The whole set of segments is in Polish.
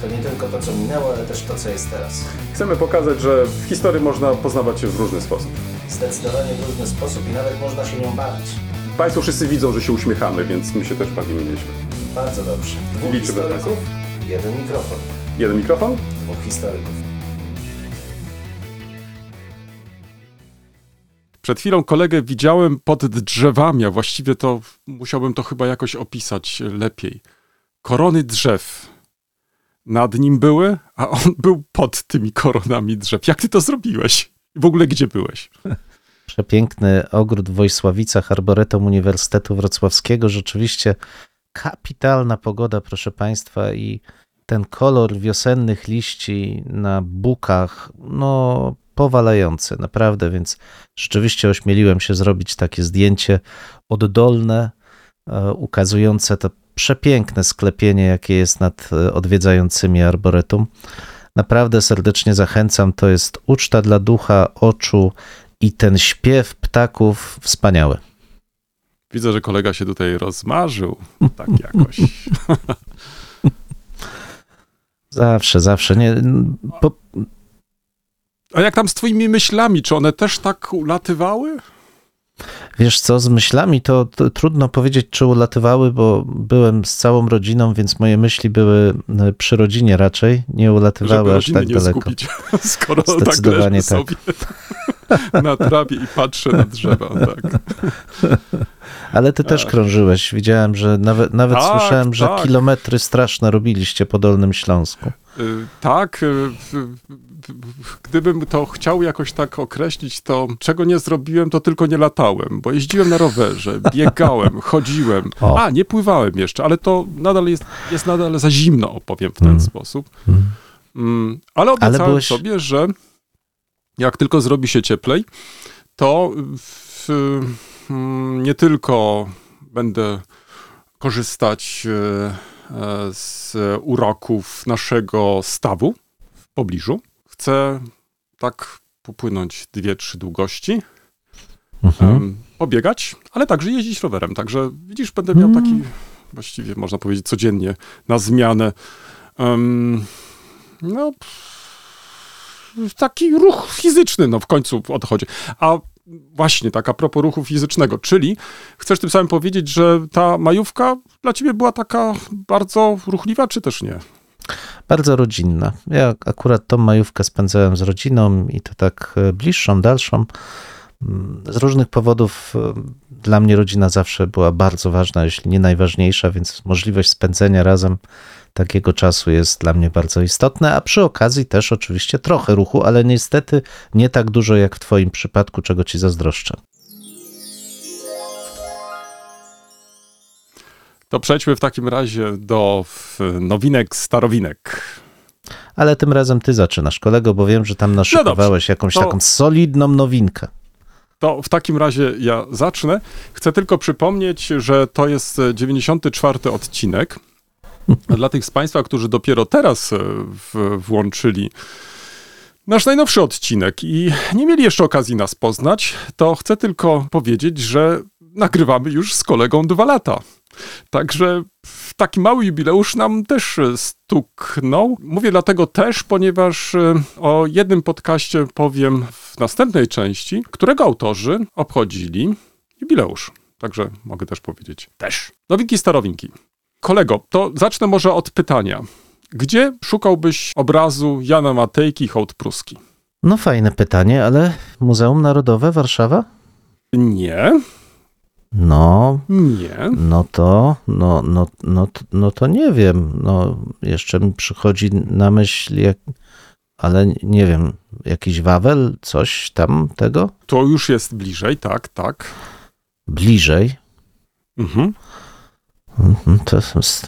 To nie tylko to, co minęło, ale też to, co jest teraz. Chcemy pokazać, że w historii można poznawać się w różny sposób. Zdecydowanie w różny sposób i nawet można się nią bawić. Państwo wszyscy widzą, że się uśmiechamy, więc my się też bawimy nieźle. Bardzo dobrze. Dwóch Liczymy historyków, jeden mikrofon. Jeden mikrofon? Dwóch historyków. Przed chwilą kolegę widziałem pod drzewami, a właściwie to musiałbym to chyba jakoś opisać lepiej. Korony drzew nad nim były, a on był pod tymi koronami drzew. Jak ty to zrobiłeś? W ogóle gdzie byłeś? Przepiękny ogród w Wojsławicach, Arboretum Uniwersytetu Wrocławskiego. Rzeczywiście kapitalna pogoda, proszę Państwa, i ten kolor wiosennych liści na bukach, no powalający, naprawdę, więc rzeczywiście ośmieliłem się zrobić takie zdjęcie oddolne, e, ukazujące to przepiękne sklepienie, jakie jest nad e, odwiedzającymi Arboretum. Naprawdę serdecznie zachęcam, to jest uczta dla ducha, oczu i ten śpiew ptaków wspaniały. Widzę, że kolega się tutaj rozmarzył. Tak jakoś. Zawsze, zawsze. Nie, po, A jak tam z twoimi myślami? Czy one też tak ulatywały? Wiesz co, z myślami to, to trudno powiedzieć, czy ulatywały, bo byłem z całą rodziną, więc moje myśli były e, przy rodzinie raczej, nie ulatywały aż tak nie daleko. zgubić, skoro tak Zdecydowanie tak. sobie na trawie i patrzę na drzewa. Tak. Ale ty też Tak. krążyłeś. Widziałem, że nawet, nawet Tak, słyszałem, że tak. kilometry straszne robiliście po Dolnym Śląsku. Y, Tak, y, gdybym to chciał jakoś tak określić, to czego nie zrobiłem, to tylko nie latałem, bo jeździłem na rowerze, biegałem, chodziłem. O. A, nie pływałem jeszcze, ale to nadal jest, jest nadal za zimno, opowiem w ten Mm. sposób. Mm. Mm, Ale obiecałem byłeś- sobie, że jak tylko zrobi się cieplej, to w, mm, nie tylko będę korzystać e, e, z uroków naszego stawu w pobliżu. Chcę tak popłynąć dwie, trzy długości, Mhm. em, pobiegać, ale także jeździć rowerem. Także widzisz, będę miał Mm. taki, właściwie można powiedzieć, codziennie na zmianę. em, no, taki ruch fizyczny, no w końcu o to chodzi. A właśnie tak a propos ruchu fizycznego, czyli chcesz tym samym powiedzieć, że ta majówka dla ciebie była taka bardzo ruchliwa, czy też nie? Bardzo rodzinna. Ja akurat tą majówkę spędzałem z rodziną i to tak e, bliższą, dalszą. Mm, Z różnych powodów e, dla mnie rodzina zawsze była bardzo ważna, jeśli nie najważniejsza, więc możliwość spędzenia razem takiego czasu jest dla mnie bardzo istotne, a przy okazji też oczywiście trochę ruchu, ale niestety nie tak dużo jak w Twoim przypadku, czego Ci zazdroszczę. To przejdźmy w takim razie do nowinek, starowinek. Ale tym razem Ty zaczynasz, kolego, bo wiem, że tam naszykowałeś jakąś to- taką solidną nowinkę. To w takim razie ja zacznę. Chcę tylko przypomnieć, że to jest e, 94 odcinek. A Dla tych z Państwa, którzy dopiero teraz e, w, włączyli nasz najnowszy odcinek i nie mieli jeszcze okazji nas poznać, to chcę tylko powiedzieć, że nagrywamy już z kolegą dwa lata. Także taki mały jubileusz nam też e, stuknął. Mówię dlatego też, ponieważ e, o jednym podcaście powiem w następnej części, którego autorzy obchodzili jubileusz. Także mogę też powiedzieć też. Nowinki, starowinki. Kolego, to zacznę może od pytania. Gdzie szukałbyś obrazu Jana Matejki, hołd pruski? No fajne pytanie, ale Muzeum Narodowe Warszawa? Nie, No, nie. no to, no, no, no, no to nie wiem. No, jeszcze mi przychodzi na myśl, jak, ale nie wiem, jakiś Wawel, coś tam tego? To już jest bliżej, tak, tak. Bliżej. Mhm. Mhm, To jest,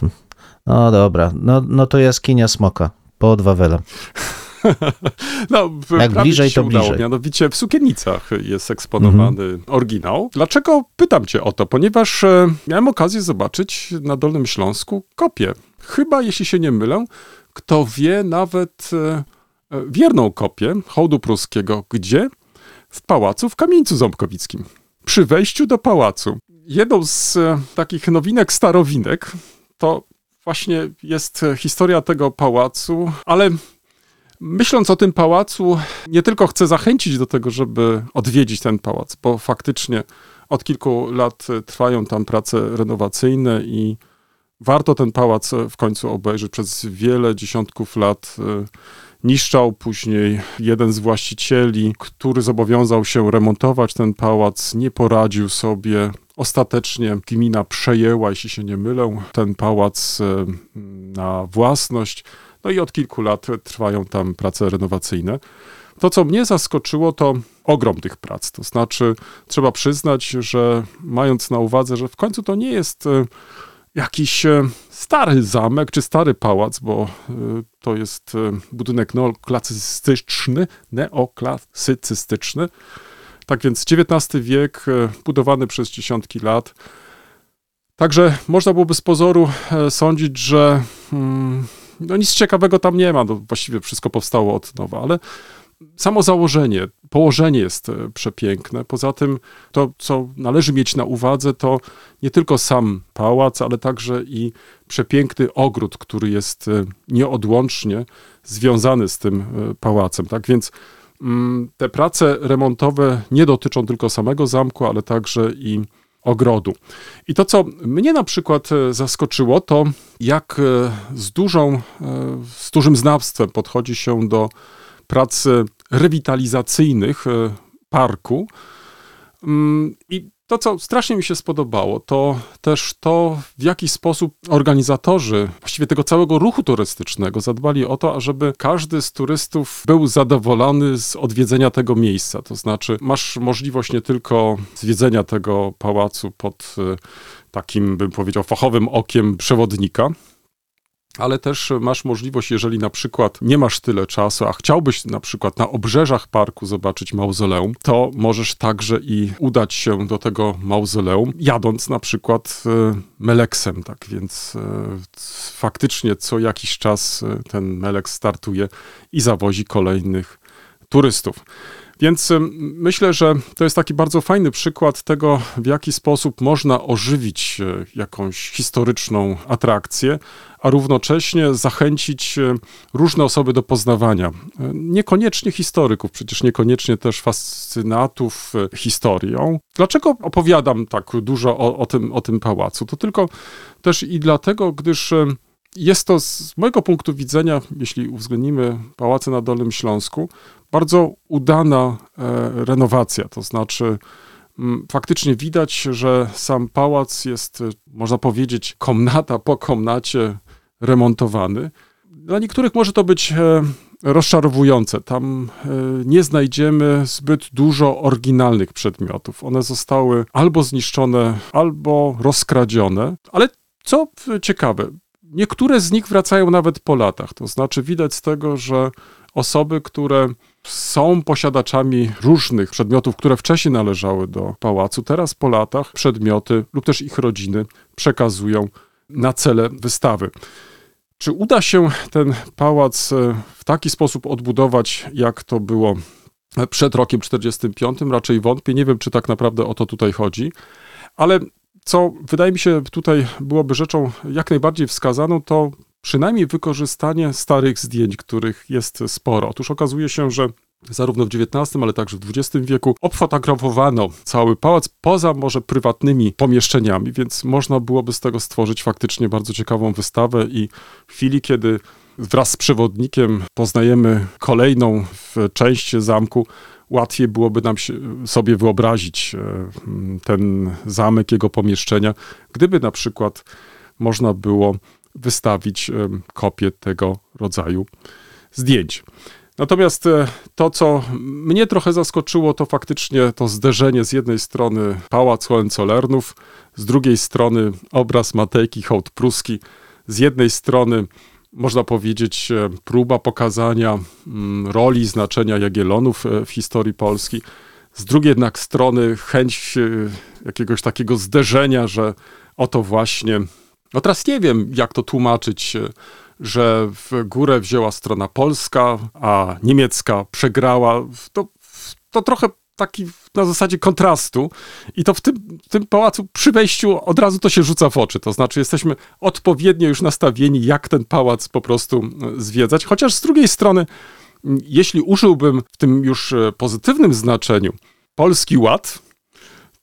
no dobra, no, no to jaskinia smoka pod Wawelem. No, w- Jak bliżej, to udało. bliżej. Mianowicie w Sukienicach jest eksponowany oryginał. Dlaczego pytam cię o to? Ponieważ e, miałem okazję zobaczyć na Dolnym Śląsku kopię. Chyba, jeśli się nie mylę, kto wie, nawet e, e, wierną kopię hołdu pruskiego. Gdzie? W pałacu w Kamieńcu Ząbkowickim. Przy wejściu do pałacu. Jedną z e, takich nowinek, starowinek, to właśnie jest historia tego pałacu, ale myśląc o tym pałacu, nie tylko chcę zachęcić do tego, żeby odwiedzić ten pałac, bo faktycznie od kilku lat trwają tam prace renowacyjne i warto ten pałac w końcu obejrzeć. Przez wiele dziesiątków lat e, niszczał później jeden z właścicieli, który zobowiązał się remontować ten pałac, nie poradził sobie. Ostatecznie gmina przejęła, jeśli się nie mylę, ten pałac e, na własność. No i od kilku lat trwają tam prace renowacyjne. To, co mnie zaskoczyło, to ogrom tych prac. To znaczy, trzeba przyznać, że mając na uwadze, że w końcu to nie jest e, jakiś e, stary zamek czy stary pałac, bo e, to jest budynek neoklasystyczny, neoklasycystyczny. Tak więc XIX wiek, budowany przez dziesiątki lat. Także można byłoby z pozoru sądzić, że mm, no nic ciekawego tam nie ma. No, właściwie wszystko powstało od nowa, ale samo założenie, położenie jest e, przepiękne. Poza tym to, co należy mieć na uwadze, to nie tylko sam pałac, ale także i przepiękny ogród, który jest e, nieodłącznie związany z tym e, pałacem. Tak więc mm, te prace remontowe nie dotyczą tylko samego zamku, ale także i ogrodu. I to, co mnie na przykład e, zaskoczyło, to jak e, z, dużą, e, z dużym znawstwem podchodzi się do prac e, rewitalizacyjnych parku. Mm, I to, co strasznie mi się spodobało, to też to, w jaki sposób organizatorzy właściwie tego całego ruchu turystycznego zadbali o to, ażeby każdy z turystów był zadowolony z odwiedzenia tego miejsca. To znaczy, masz możliwość nie tylko zwiedzenia tego pałacu pod e, takim, bym powiedział, fachowym okiem przewodnika, ale też masz możliwość, jeżeli na przykład nie masz tyle czasu, a chciałbyś na przykład na obrzeżach parku zobaczyć mauzoleum, to możesz także i udać się do tego mauzoleum, jadąc na przykład e, meleksem, tak więc e, faktycznie co jakiś czas e, ten melek startuje i zawozi kolejnych turystów. Więc myślę, że to jest taki bardzo fajny przykład tego, w jaki sposób można ożywić jakąś historyczną atrakcję, a równocześnie zachęcić e, różne osoby do poznawania. E, Niekoniecznie historyków, przecież niekoniecznie też fascynatów e, historią. Dlaczego opowiadam tak dużo o, o, tym, o tym pałacu? To tylko też i dlatego, gdyż jest to z mojego punktu widzenia, jeśli uwzględnimy pałace na Dolnym Śląsku, bardzo udana renowacja. To znaczy, faktycznie widać, że sam pałac jest, można powiedzieć, komnata po komnacie remontowany. Dla niektórych może to być e, rozczarowujące. Tam e, nie znajdziemy zbyt dużo oryginalnych przedmiotów. One zostały albo zniszczone, albo rozkradzione. Ale co e, ciekawe, niektóre z nich wracają nawet po latach. To znaczy, widać z tego, że osoby, które są posiadaczami różnych przedmiotów, które wcześniej należały do pałacu, teraz po latach przedmioty lub też ich rodziny przekazują na cele wystawy. Czy uda się ten pałac e, w taki sposób odbudować, jak to było przed rokiem 45? Raczej wątpię. Nie wiem, czy tak naprawdę o to tutaj chodzi, ale co wydaje mi się tutaj byłoby rzeczą jak najbardziej wskazaną, to przynajmniej wykorzystanie starych zdjęć, których jest sporo. Otóż okazuje się, że zarówno w XIX, ale także w XX wieku obfotografowano cały pałac poza może prywatnymi pomieszczeniami, więc można byłoby z tego stworzyć faktycznie bardzo ciekawą wystawę i w chwili, kiedy wraz z przewodnikiem poznajemy kolejną część zamku, łatwiej byłoby nam się, sobie wyobrazić e, ten zamek, jego pomieszczenia, gdyby na przykład można było wystawić e, kopię tego rodzaju zdjęć. Natomiast e, to, co mnie trochę zaskoczyło, to faktycznie to zderzenie z jednej strony Pałac Hohenzollernów, z drugiej strony obraz Matejki Hołd Pruski, z jednej strony można powiedzieć, e, próba pokazania mm, roli, znaczenia Jagiellonów e, w historii Polski. Z drugiej jednak strony chęć jakiegoś takiego zderzenia, że oto właśnie, no teraz nie wiem, jak to tłumaczyć, że w górę wzięła strona polska, a niemiecka przegrała. To, to trochę taki na zasadzie kontrastu i to w tym, w tym pałacu przy wejściu od razu to się rzuca w oczy. To znaczy jesteśmy odpowiednio już nastawieni, jak ten pałac po prostu e, zwiedzać. Chociaż z drugiej strony, jeśli użyłbym w tym już e, pozytywnym znaczeniu polski ład,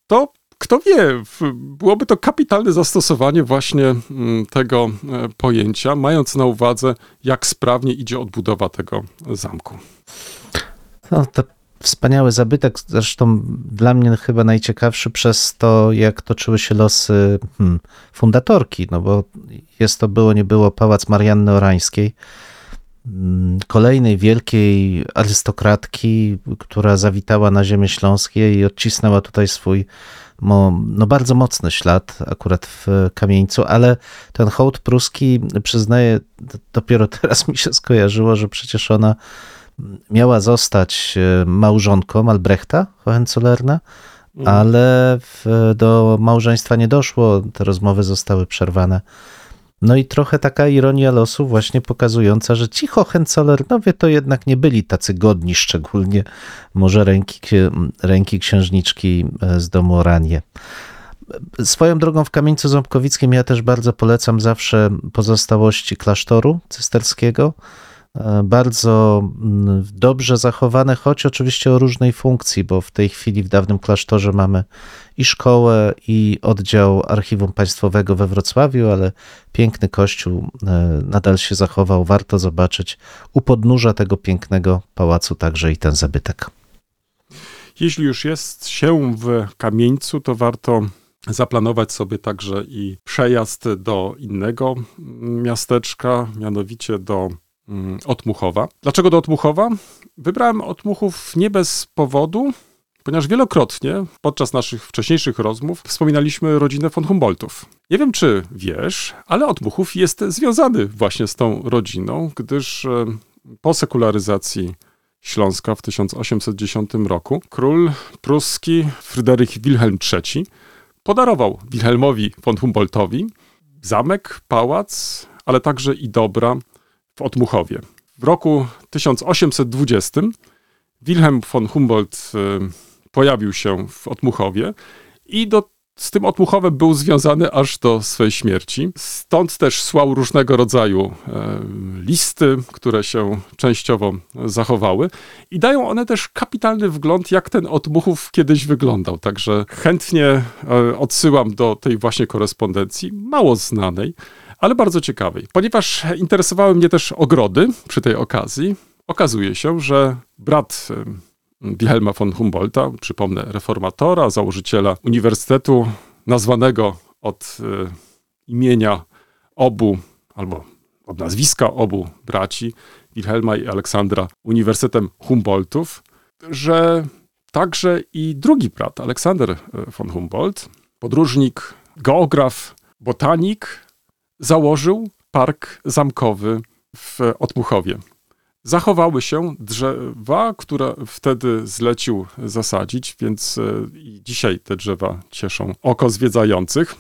to kto wie, byłoby to kapitalne zastosowanie właśnie mm, tego e, pojęcia, mając na uwadze, jak sprawnie idzie odbudowa tego zamku. No, to wspaniały zabytek, zresztą dla mnie chyba najciekawszy przez to, jak toczyły się losy hmm, fundatorki, no bo jest to było, nie było Pałac Marianny Orańskiej, mm, kolejnej wielkiej arystokratki, która zawitała na ziemię śląskie i odcisnęła tutaj swój no bardzo mocny ślad akurat w kamieńcu, ale ten hołd pruski, przyznaję, dopiero teraz mi się skojarzyło, że przecież ona miała zostać e, małżonką Albrechta Hohenzollerna, ale w, do małżeństwa nie doszło, te rozmowy zostały przerwane. No i trochę taka ironia losu właśnie pokazująca, że ci Hohenzollernowie to jednak nie byli tacy godni, szczególnie może ręki, ręki księżniczki e, z domu Oranie. Swoją drogą w Kamieńcu Ząbkowickim ja też bardzo polecam zawsze pozostałości klasztoru cysterskiego. E, Bardzo mm, dobrze zachowane, choć oczywiście o różnej funkcji, bo w tej chwili w dawnym klasztorze mamy i szkołę, i oddział Archiwum Państwowego we Wrocławiu, ale piękny kościół e, nadal się zachował. Warto zobaczyć u podnóża tego pięknego pałacu także i ten zabytek. Jeśli już jest się w kamieńcu, to warto zaplanować sobie także i przejazd do innego miasteczka, mianowicie do Otmuchowa. Dlaczego do Otmuchowa? Wybrałem Otmuchów nie bez powodu, ponieważ wielokrotnie podczas naszych wcześniejszych rozmów wspominaliśmy rodzinę von Humboldtów. Nie wiem, czy wiesz, ale Otmuchów jest związany właśnie z tą rodziną, gdyż e, po sekularyzacji Śląska w 1810 roku król pruski Fryderyk Wilhelm III podarował Wilhelmowi von Humboldtowi zamek, pałac, ale także i dobra w Otmuchowie. W roku 1820 Wilhelm von Humboldt y, pojawił się w Otmuchowie i do, z tym Otmuchowem był związany aż do swej śmierci. Stąd też słał różnego rodzaju e, listy, które się częściowo zachowały i dają one też kapitalny wgląd, jak ten Otmuchów kiedyś wyglądał. Także chętnie e, odsyłam do tej właśnie korespondencji, mało znanej, ale bardzo ciekawej. Ponieważ interesowały mnie też ogrody przy tej okazji, okazuje się, że brat Wilhelma von Humboldta, przypomnę, reformatora, założyciela uniwersytetu nazwanego od e, imienia obu, albo od nazwiska obu braci, Wilhelma i Aleksandra, Uniwersytetem Humboldtów, że także i drugi brat, Aleksander e, von Humboldt, podróżnik, geograf, botanik, założył park zamkowy w Otmuchowie. Zachowały się drzewa, które wtedy zlecił zasadzić, więc e, dzisiaj te drzewa cieszą oko zwiedzających.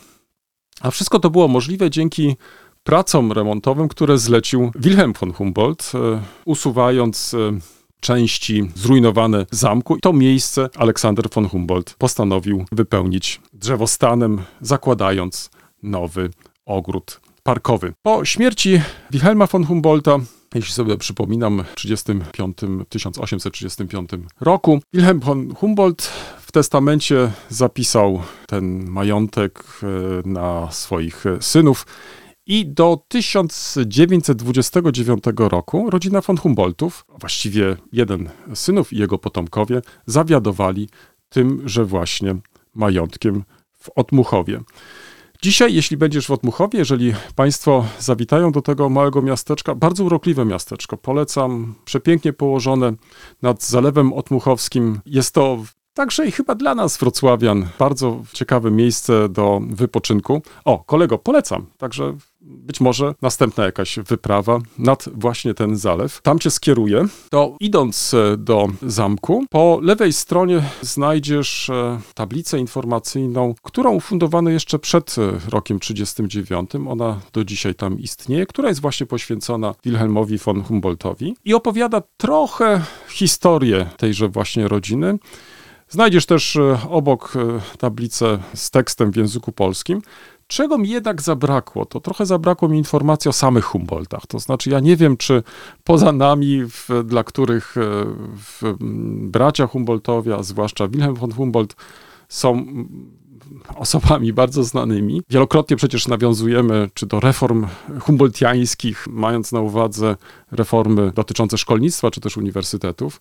A wszystko to było możliwe dzięki pracom remontowym, które zlecił Wilhelm von Humboldt, e, usuwając e, części zrujnowane zamku. To miejsce Aleksander von Humboldt postanowił wypełnić drzewostanem, zakładając nowy ogród parkowy. Po śmierci Wilhelma von Humboldta, jeśli sobie przypominam, w 35, 1835 roku, Wilhelm von Humboldt w testamencie zapisał ten majątek e, na swoich synów i do 1929 roku rodzina von Humboldtów, właściwie jeden synów i jego potomkowie, zawiadowali tymże właśnie majątkiem w Otmuchowie. Dzisiaj, jeśli będziesz w Otmuchowie, jeżeli Państwo zawitają do tego małego miasteczka, bardzo urokliwe miasteczko, polecam, przepięknie położone nad Zalewem Otmuchowskim. Jest to także i chyba dla nas, wrocławian, bardzo ciekawe miejsce do wypoczynku. O, kolego, polecam. Także być może następna jakaś wyprawa nad właśnie ten zalew. Tam cię skieruje. To idąc e, do zamku, po lewej stronie znajdziesz e, tablicę informacyjną, którą ufundowano jeszcze przed e, rokiem 39. Ona do dzisiaj tam istnieje, która jest właśnie poświęcona Wilhelmowi von Humboldtowi i opowiada trochę historię tejże właśnie rodziny. Znajdziesz też obok tablicę z tekstem w języku polskim. Czego mi jednak zabrakło, to trochę zabrakło mi informacji o samych Humboldtach. To znaczy, ja nie wiem, czy poza nami, w, dla których e, w, bracia Humboldtowie, a zwłaszcza Wilhelm von Humboldt, są osobami bardzo znanymi. Wielokrotnie przecież nawiązujemy czy do reform humboldtiańskich, mając na uwadze reformy dotyczące szkolnictwa czy też uniwersytetów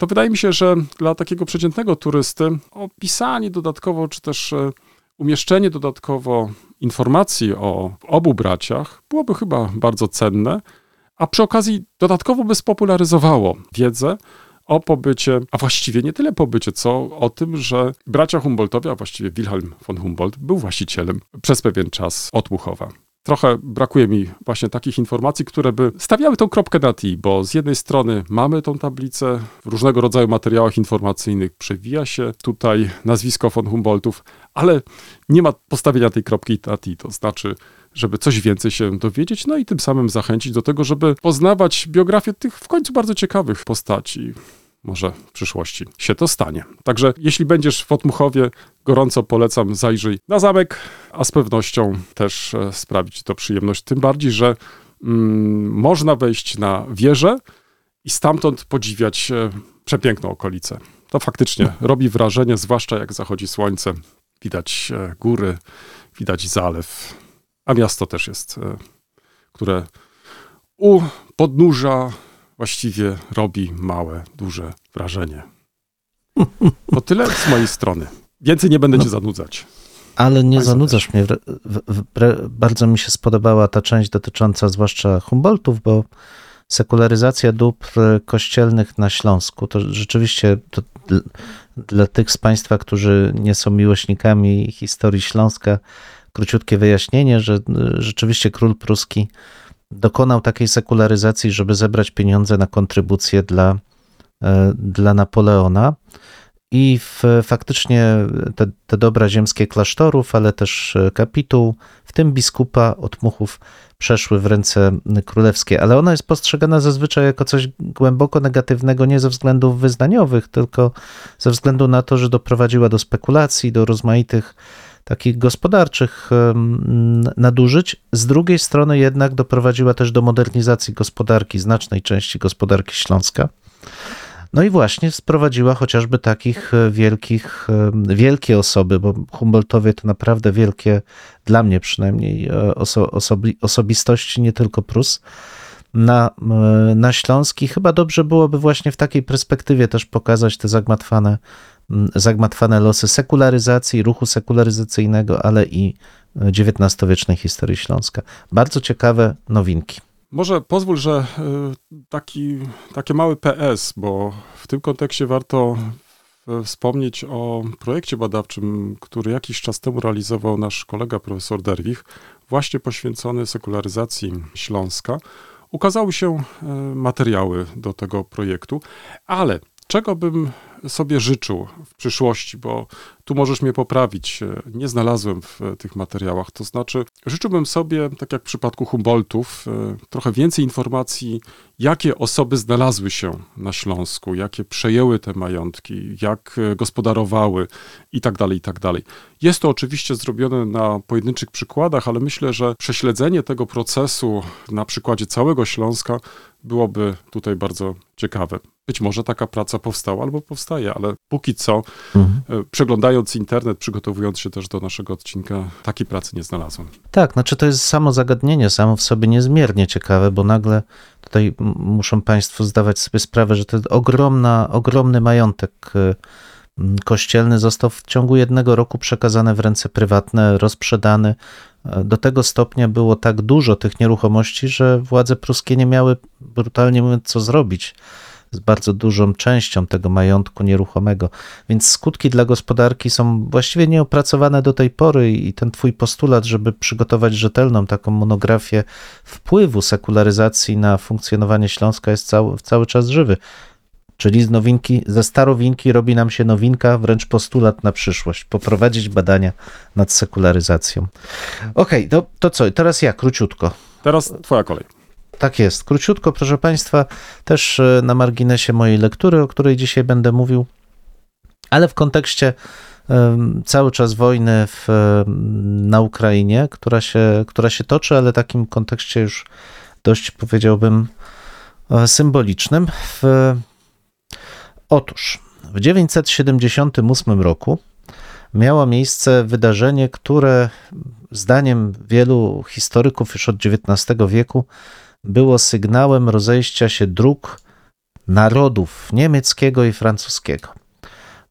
to wydaje mi się, że dla takiego przeciętnego turysty opisanie dodatkowo, czy też e, umieszczenie dodatkowo informacji o obu braciach byłoby chyba bardzo cenne, a przy okazji dodatkowo by spopularyzowało wiedzę o pobycie, a właściwie nie tyle pobycie, co o tym, że bracia Humboldtowie, a właściwie Wilhelm von Humboldt był właścicielem przez pewien czas Otmuchowa. Trochę brakuje mi właśnie takich informacji, które by stawiały tą kropkę na T, bo z jednej strony mamy tą tablicę, w różnego rodzaju materiałach informacyjnych przewija się tutaj nazwisko von Humboldtów, ale nie ma postawienia tej kropki na T, to znaczy, żeby coś więcej się dowiedzieć, no i tym samym zachęcić do tego, żeby poznawać biografię tych w końcu bardzo ciekawych postaci. Może w przyszłości się to stanie. Także jeśli będziesz w Otmuchowie, gorąco polecam, zajrzyj na zamek, a z pewnością też e, sprawi ci to przyjemność. Tym bardziej, że mm, można wejść na wieżę i stamtąd podziwiać e, przepiękną okolicę. To faktycznie robi wrażenie, zwłaszcza jak zachodzi słońce. Widać e, góry, widać zalew, a miasto też jest, e, które u podnóża właściwie robi małe, duże wrażenie. To tyle z mojej strony. Więcej nie będę cię zanudzać. Ale nie Bardzo zanudzasz mnie. W- w- wbre- Bardzo mi się spodobała ta część dotycząca zwłaszcza Humboldtów, bo sekularyzacja dóbr kościelnych na Śląsku to rzeczywiście to dl- dla tych z Państwa, którzy nie są miłośnikami historii Śląska, króciutkie wyjaśnienie, że y, rzeczywiście król pruski dokonał takiej sekularyzacji, żeby zebrać pieniądze na kontrybucję dla, e, dla Napoleona. I w, faktycznie te, te dobra ziemskie klasztorów, ale też e, kapituł, w tym biskupa od Muchów, przeszły w ręce królewskie. Ale ona jest postrzegana zazwyczaj jako coś głęboko negatywnego, nie ze względów wyznaniowych, tylko ze względu na to, że doprowadziła do spekulacji, do rozmaitych takich gospodarczych nadużyć. Z drugiej strony jednak doprowadziła też do modernizacji gospodarki, znacznej części gospodarki Śląska. No i właśnie sprowadziła chociażby takich e, wielkich, wielkie osoby, bo Humboldtowie to naprawdę wielkie, dla mnie przynajmniej, e, oso, osobi, osobistości, nie tylko Prus, na, e, na Śląski. Chyba dobrze byłoby właśnie w takiej perspektywie też pokazać te zagmatwane, zagmatwane losy sekularyzacji, ruchu sekularyzacyjnego, ale i XIX-wiecznej historii Śląska. Bardzo ciekawe nowinki. Może pozwól, że y, taki, takie mały PS, bo w tym kontekście warto y, wspomnieć o projekcie badawczym, który jakiś czas temu realizował nasz kolega profesor Derwich, właśnie poświęcony sekularyzacji Śląska. Ukazały się materiały do tego projektu, ale czego bym sobie życzył w przyszłości, bo tu możesz mnie poprawić, nie znalazłem w e, tych materiałach. To znaczy, życzyłbym sobie, tak jak w przypadku Humboldtów, e, trochę więcej informacji, jakie osoby znalazły się na Śląsku, jakie przejęły te majątki, jak e, gospodarowały i tak dalej, i tak. Jest to oczywiście zrobione na pojedynczych przykładach, ale myślę, że prześledzenie tego procesu na przykładzie całego Śląska byłoby tutaj bardzo ciekawe. Być może taka praca powstała albo powstaje, ale póki co, Mhm. e, przeglądając internet, przygotowując się też do naszego odcinka, takiej pracy nie znalazłem. Tak, znaczy to jest samo zagadnienie, samo w sobie niezmiernie ciekawe, bo nagle tutaj muszą Państwo zdawać sobie sprawę, że to jest ogromna, ogromny majątek y, kościelny został w ciągu jednego roku przekazany w ręce prywatne, rozprzedany. Do tego stopnia było tak dużo tych nieruchomości, że władze pruskie nie miały brutalnie mówiąc co zrobić z bardzo dużą częścią tego majątku nieruchomego. Więc skutki dla gospodarki są właściwie nieopracowane do tej pory i ten twój postulat, żeby przygotować rzetelną taką monografię wpływu sekularyzacji na funkcjonowanie Śląska jest cały, cały czas żywy. Czyli z nowinki, ze starowinki robi nam się nowinka, wręcz postulat na przyszłość. Poprowadzić badania nad sekularyzacją. Okej, to, to co? Teraz ja, króciutko. Teraz twoja kolej. Tak jest. Króciutko, proszę Państwa, też e, na marginesie mojej lektury, o której dzisiaj będę mówił, ale w kontekście cały czas wojny w, na Ukrainie, która się, która się toczy, ale takim kontekście już dość powiedziałbym e, symbolicznym. W, otóż w 978 roku miało miejsce wydarzenie, które zdaniem wielu historyków już od XIX wieku było sygnałem rozejścia się dróg narodów niemieckiego i francuskiego.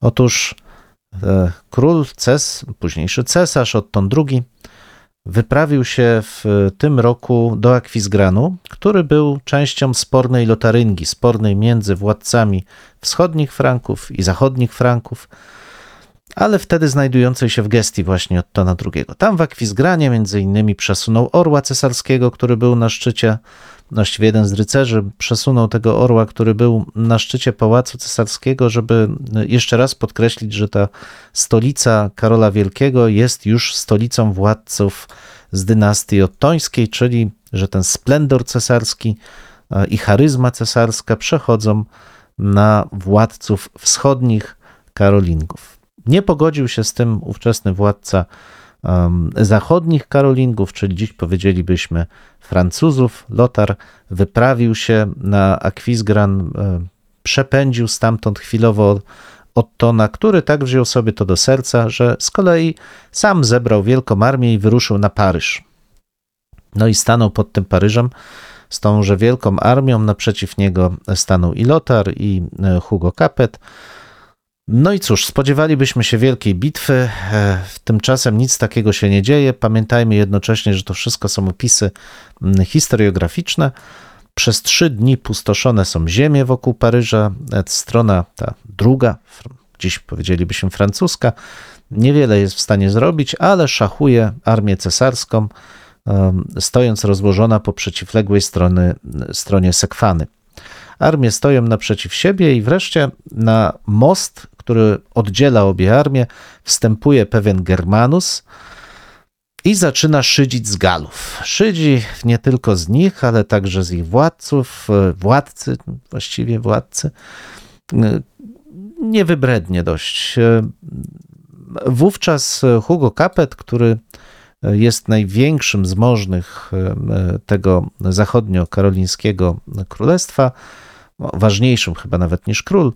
Otóż e, król, ces, późniejszy cesarz Otton II, wyprawił się w tym roku do Akwizgranu, który był częścią spornej lotaryngii, spornej między władcami wschodnich Franków i zachodnich Franków, ale wtedy znajdującej się w gestii właśnie Ottona II. Tam w Akwizgranie między innymi przesunął orła cesarskiego, który był na szczycie, właściwie jeden z rycerzy przesunął tego orła, który był na szczycie pałacu cesarskiego, żeby jeszcze raz podkreślić, że ta stolica Karola Wielkiego jest już stolicą władców z dynastii ottońskiej, czyli że ten splendor cesarski e, i charyzma cesarska przechodzą na władców wschodnich Karolingów. Nie pogodził się z tym ówczesny władca zachodnich Karolingów, czyli dziś powiedzielibyśmy Francuzów. Lotar wyprawił się na Akwizgran, przepędził stamtąd chwilowo Ottona, który tak wziął sobie to do serca, że z kolei sam zebrał wielką armię i wyruszył na Paryż. No i stanął pod tym Paryżem z tąże wielką armią. Naprzeciw niego stanął i Lotar, i e, Hugo Capet. No i cóż, spodziewalibyśmy się wielkiej bitwy, e, tymczasem nic takiego się nie dzieje. Pamiętajmy jednocześnie, że to wszystko są opisy historiograficzne. Przez trzy dni pustoszone są ziemie wokół Paryża. E, Strona ta druga, dziś powiedzielibyśmy francuska, niewiele jest w stanie zrobić, ale szachuje armię cesarską, em, stojąc rozłożona po przeciwległej strony, stronie Sekwany. Armie stoją naprzeciw siebie i wreszcie na most, który oddziela obie armie, wstępuje pewien Germanus i zaczyna szydzić z Galów. Szydzi nie tylko z nich, ale także z ich władców, e, władcy, właściwie władcy. E, Niewybrednie dość. E, Wówczas Hugo Capet, który jest największym z możnych tego zachodnio-karolińskiego królestwa, no, ważniejszym chyba nawet niż król,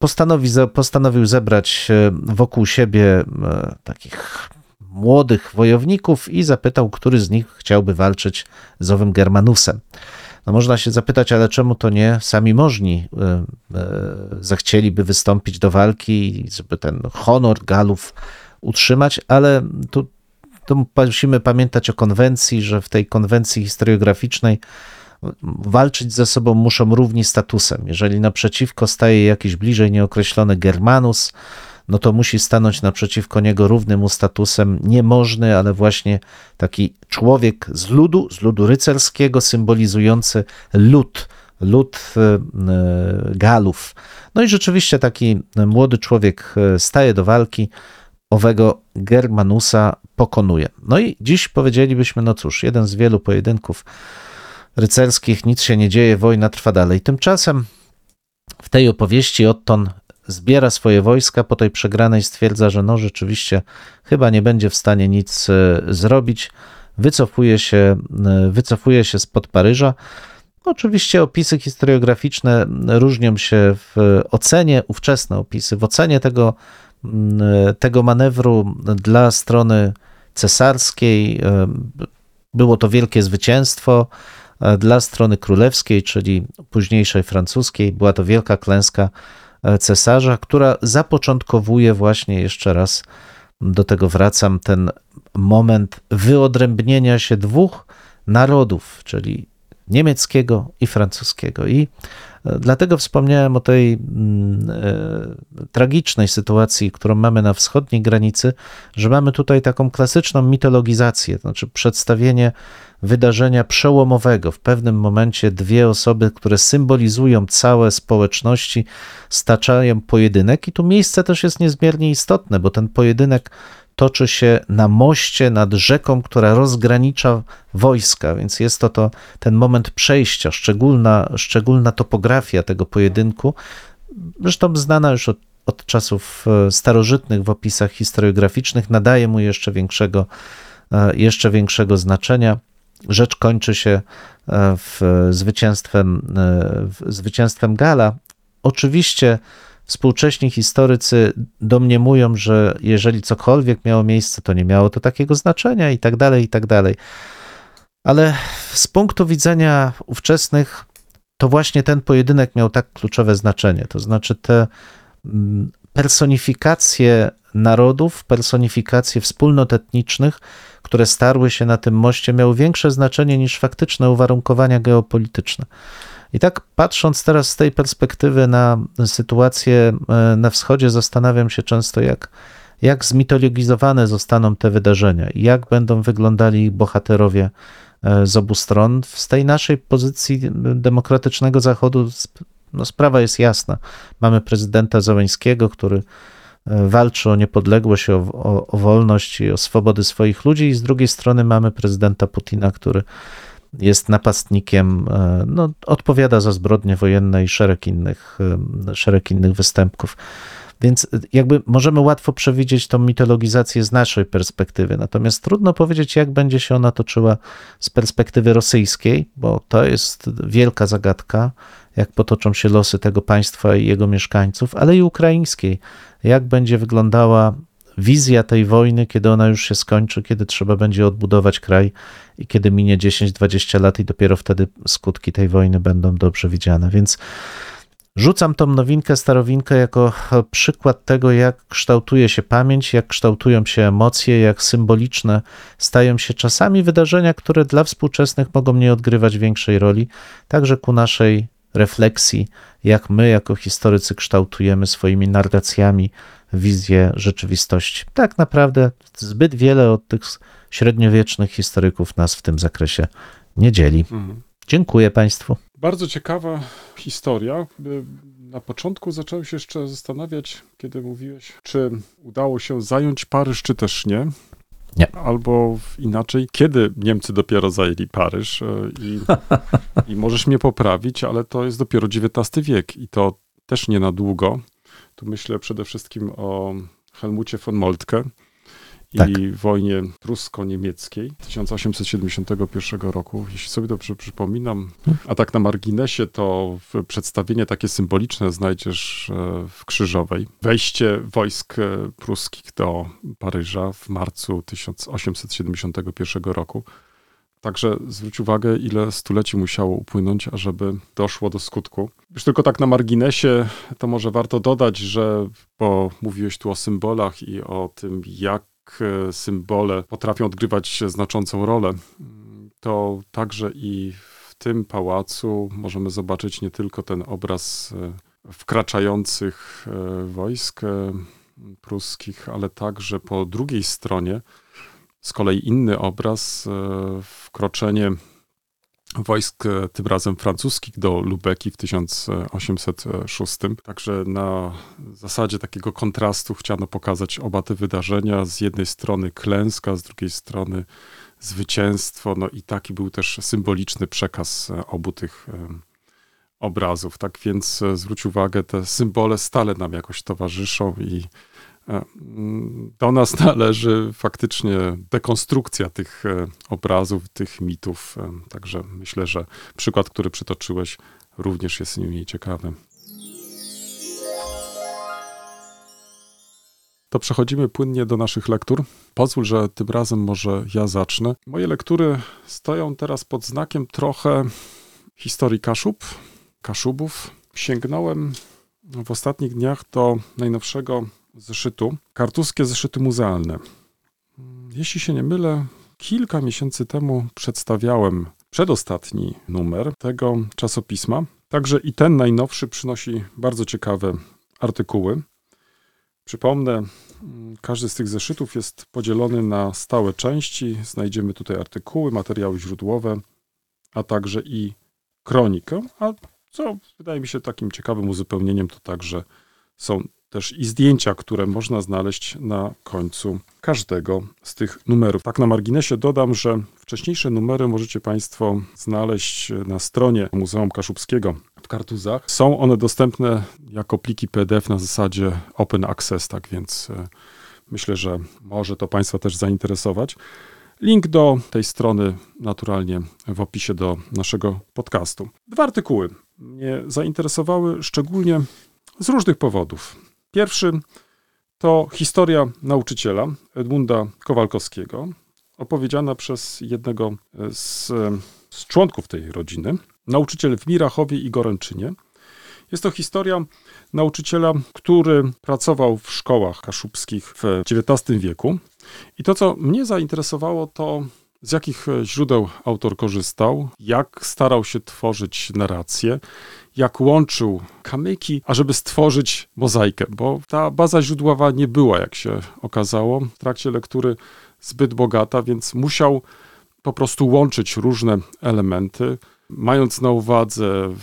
postanowi, postanowił zebrać e, wokół siebie e, takich młodych wojowników i zapytał, który z nich chciałby walczyć z owym Germanusem. No można się zapytać, ale czemu to nie sami możni e, zechcieliby wystąpić do walki, żeby ten honor Galów utrzymać, ale tu, tu musimy pamiętać o konwencji, że w tej konwencji historiograficznej walczyć ze sobą muszą równi statusem. Jeżeli naprzeciwko staje jakiś bliżej nieokreślony Germanus, no to musi stanąć naprzeciwko niego równym mu statusem niemożny, ale właśnie taki człowiek z ludu, z ludu rycerskiego, symbolizujący lud, lud e, e, Galów. No i rzeczywiście taki młody człowiek e, staje do walki, owego Germanusa pokonuje. No i dziś powiedzielibyśmy, no cóż, jeden z wielu pojedynków rycerskich, nic się nie dzieje, wojna trwa dalej. Tymczasem w tej opowieści Otton zbiera swoje wojska, po tej przegranej stwierdza, że no rzeczywiście chyba nie będzie w stanie nic e, zrobić. Wycofuje się, e, wycofuje się spod Paryża. Oczywiście opisy historiograficzne różnią się w ocenie, ówczesne opisy, w ocenie tego, mm, tego manewru dla strony cesarskiej. e, Było to wielkie zwycięstwo. E, Dla strony królewskiej, czyli późniejszej francuskiej, była to wielka klęska e, cesarza, która zapoczątkowuje właśnie jeszcze raz do tego wracam, ten moment wyodrębnienia się dwóch narodów, czyli niemieckiego i francuskiego. I E, Dlatego wspomniałem o tej mm, tragicznej sytuacji, którą mamy na wschodniej granicy, że mamy tutaj taką klasyczną mitologizację, to znaczy przedstawienie wydarzenia przełomowego. W pewnym momencie dwie osoby, które symbolizują całe społeczności, staczają pojedynek, i tu miejsce też jest niezmiernie istotne, bo ten pojedynek toczy się na moście nad rzeką, która rozgranicza wojska, więc jest to, to ten moment przejścia, szczególna, szczególna topografia tego pojedynku, zresztą znana już od, od czasów e, starożytnych w opisach historiograficznych, nadaje mu jeszcze większego, e, jeszcze większego znaczenia. Rzecz kończy się e, w zwycięstwem, w zwycięstwem Gala. Oczywiście Współcześni historycy domniemują, że jeżeli cokolwiek miało miejsce, to nie miało to takiego znaczenia i tak dalej, i tak dalej. Ale z punktu widzenia ówczesnych, to właśnie ten pojedynek miał tak kluczowe znaczenie. To znaczy te mm, personifikacje narodów, personifikacje wspólnot etnicznych, które starły się na tym moście, miały większe znaczenie niż faktyczne uwarunkowania geopolityczne. I tak patrząc teraz z tej perspektywy na sytuację e, na wschodzie, zastanawiam się często, jak, jak zmitologizowane zostaną te wydarzenia, jak będą wyglądali bohaterowie e, z obu stron. Z tej naszej pozycji demokratycznego Zachodu no, sprawa jest jasna. Mamy prezydenta Załęskiego, który walczy o niepodległość, o, o, o wolność i o swobody swoich ludzi, i z drugiej strony mamy prezydenta Putina, który jest napastnikiem, no, odpowiada za zbrodnie wojenne i szereg innych, szereg innych występków. Więc jakby możemy łatwo przewidzieć tą mitologizację z naszej perspektywy, natomiast trudno powiedzieć, jak będzie się ona toczyła z perspektywy rosyjskiej, bo to jest wielka zagadka, jak potoczą się losy tego państwa i jego mieszkańców, ale i ukraińskiej, jak będzie wyglądała wizja tej wojny, kiedy ona już się skończy, kiedy trzeba będzie odbudować kraj i kiedy minie 10-20 lat i dopiero wtedy skutki tej wojny będą dobrze widziane. Więc rzucam tą nowinkę, starowinkę jako przykład tego, jak kształtuje się pamięć, jak kształtują się emocje, jak symboliczne stają się czasami wydarzenia, które dla współczesnych mogą nie odgrywać większej roli, także ku naszej refleksji, jak my jako historycy kształtujemy swoimi narracjami wizję rzeczywistości. Tak naprawdę zbyt wiele od tych średniowiecznych historyków nas w tym zakresie nie dzieli. Mhm. Dziękuję Państwu. Bardzo ciekawa historia. Na początku zacząłem się jeszcze zastanawiać, kiedy mówiłeś, czy udało się zająć Paryż, czy też nie. Nie. Albo inaczej, kiedy Niemcy dopiero zajęli Paryż i, i możesz mnie poprawić, ale to jest dopiero XIX wiek i to też nie na długo. Tu myślę przede wszystkim o Helmucie von Moltke i tak. wojnie prusko-niemieckiej 1871 roku. Jeśli sobie dobrze przypominam, a tak na marginesie, to przedstawienie takie symboliczne znajdziesz e, w Krzyżowej. Wejście wojsk e, pruskich do Paryża w marcu 1871 roku. Także zwróć uwagę, ile stuleci musiało upłynąć, ażeby doszło do skutku. Już tylko tak na marginesie, to może warto dodać, że, bo mówiłeś tu o symbolach i o tym, jak e, symbole potrafią odgrywać znaczącą rolę, to także i w tym pałacu możemy zobaczyć nie tylko ten obraz e, wkraczających e, wojsk pruskich, ale także po drugiej stronie. Z kolei inny obraz, wkroczenie wojsk, e, tym razem francuskich, do Lubeki w 1806. Także na zasadzie takiego kontrastu chciano pokazać oba te wydarzenia. Z jednej strony klęska, z drugiej strony zwycięstwo. No i taki był też symboliczny przekaz e, obu tych obrazów. Tak więc zwróć uwagę, te symbole stale nam jakoś towarzyszą i E, do nas należy faktycznie dekonstrukcja tych e, obrazów, tych mitów. E, także myślę, że przykład, który przytoczyłeś, również jest niemniej ciekawy. To przechodzimy płynnie do naszych lektur. Pozwól, że tym razem może ja zacznę. Moje lektury stoją teraz pod znakiem trochę historii Kaszub, Kaszubów. Sięgnąłem w ostatnich dniach do najnowszego zeszytu, kartuskie zeszyty muzealne. Jeśli się nie mylę, kilka miesięcy temu przedstawiałem przedostatni numer tego czasopisma. Także i ten najnowszy przynosi bardzo ciekawe artykuły. Przypomnę, mm, każdy z tych zeszytów jest podzielony na stałe części. Znajdziemy tutaj artykuły, materiały źródłowe, a także i kronikę. A co wydaje mi się takim ciekawym uzupełnieniem, to także są też i zdjęcia, które można znaleźć na końcu każdego z tych numerów. Tak na marginesie dodam, że wcześniejsze numery możecie Państwo znaleźć na stronie Muzeum Kaszubskiego w Kartuzach. Są one dostępne jako pliki PDF na zasadzie Open Access, tak więc e, myślę, że może to Państwa też zainteresować. Link do tej strony naturalnie w opisie do naszego podcastu. Dwa artykuły mnie zainteresowały szczególnie z różnych powodów. Pierwszy to historia nauczyciela Edmunda Kowalkowskiego, opowiedziana przez jednego z, z członków tej rodziny, nauczyciel w Mirachowie i Goręczynie. Jest to historia nauczyciela, który pracował w szkołach kaszubskich w XIX wieku. I to, co mnie zainteresowało, to z jakich źródeł autor korzystał, jak starał się tworzyć narrację, jak łączył kamyki, ażeby stworzyć mozaikę, bo ta baza źródłowa nie była, jak się okazało, w trakcie lektury zbyt bogata, więc musiał po prostu łączyć różne elementy, mając na uwadze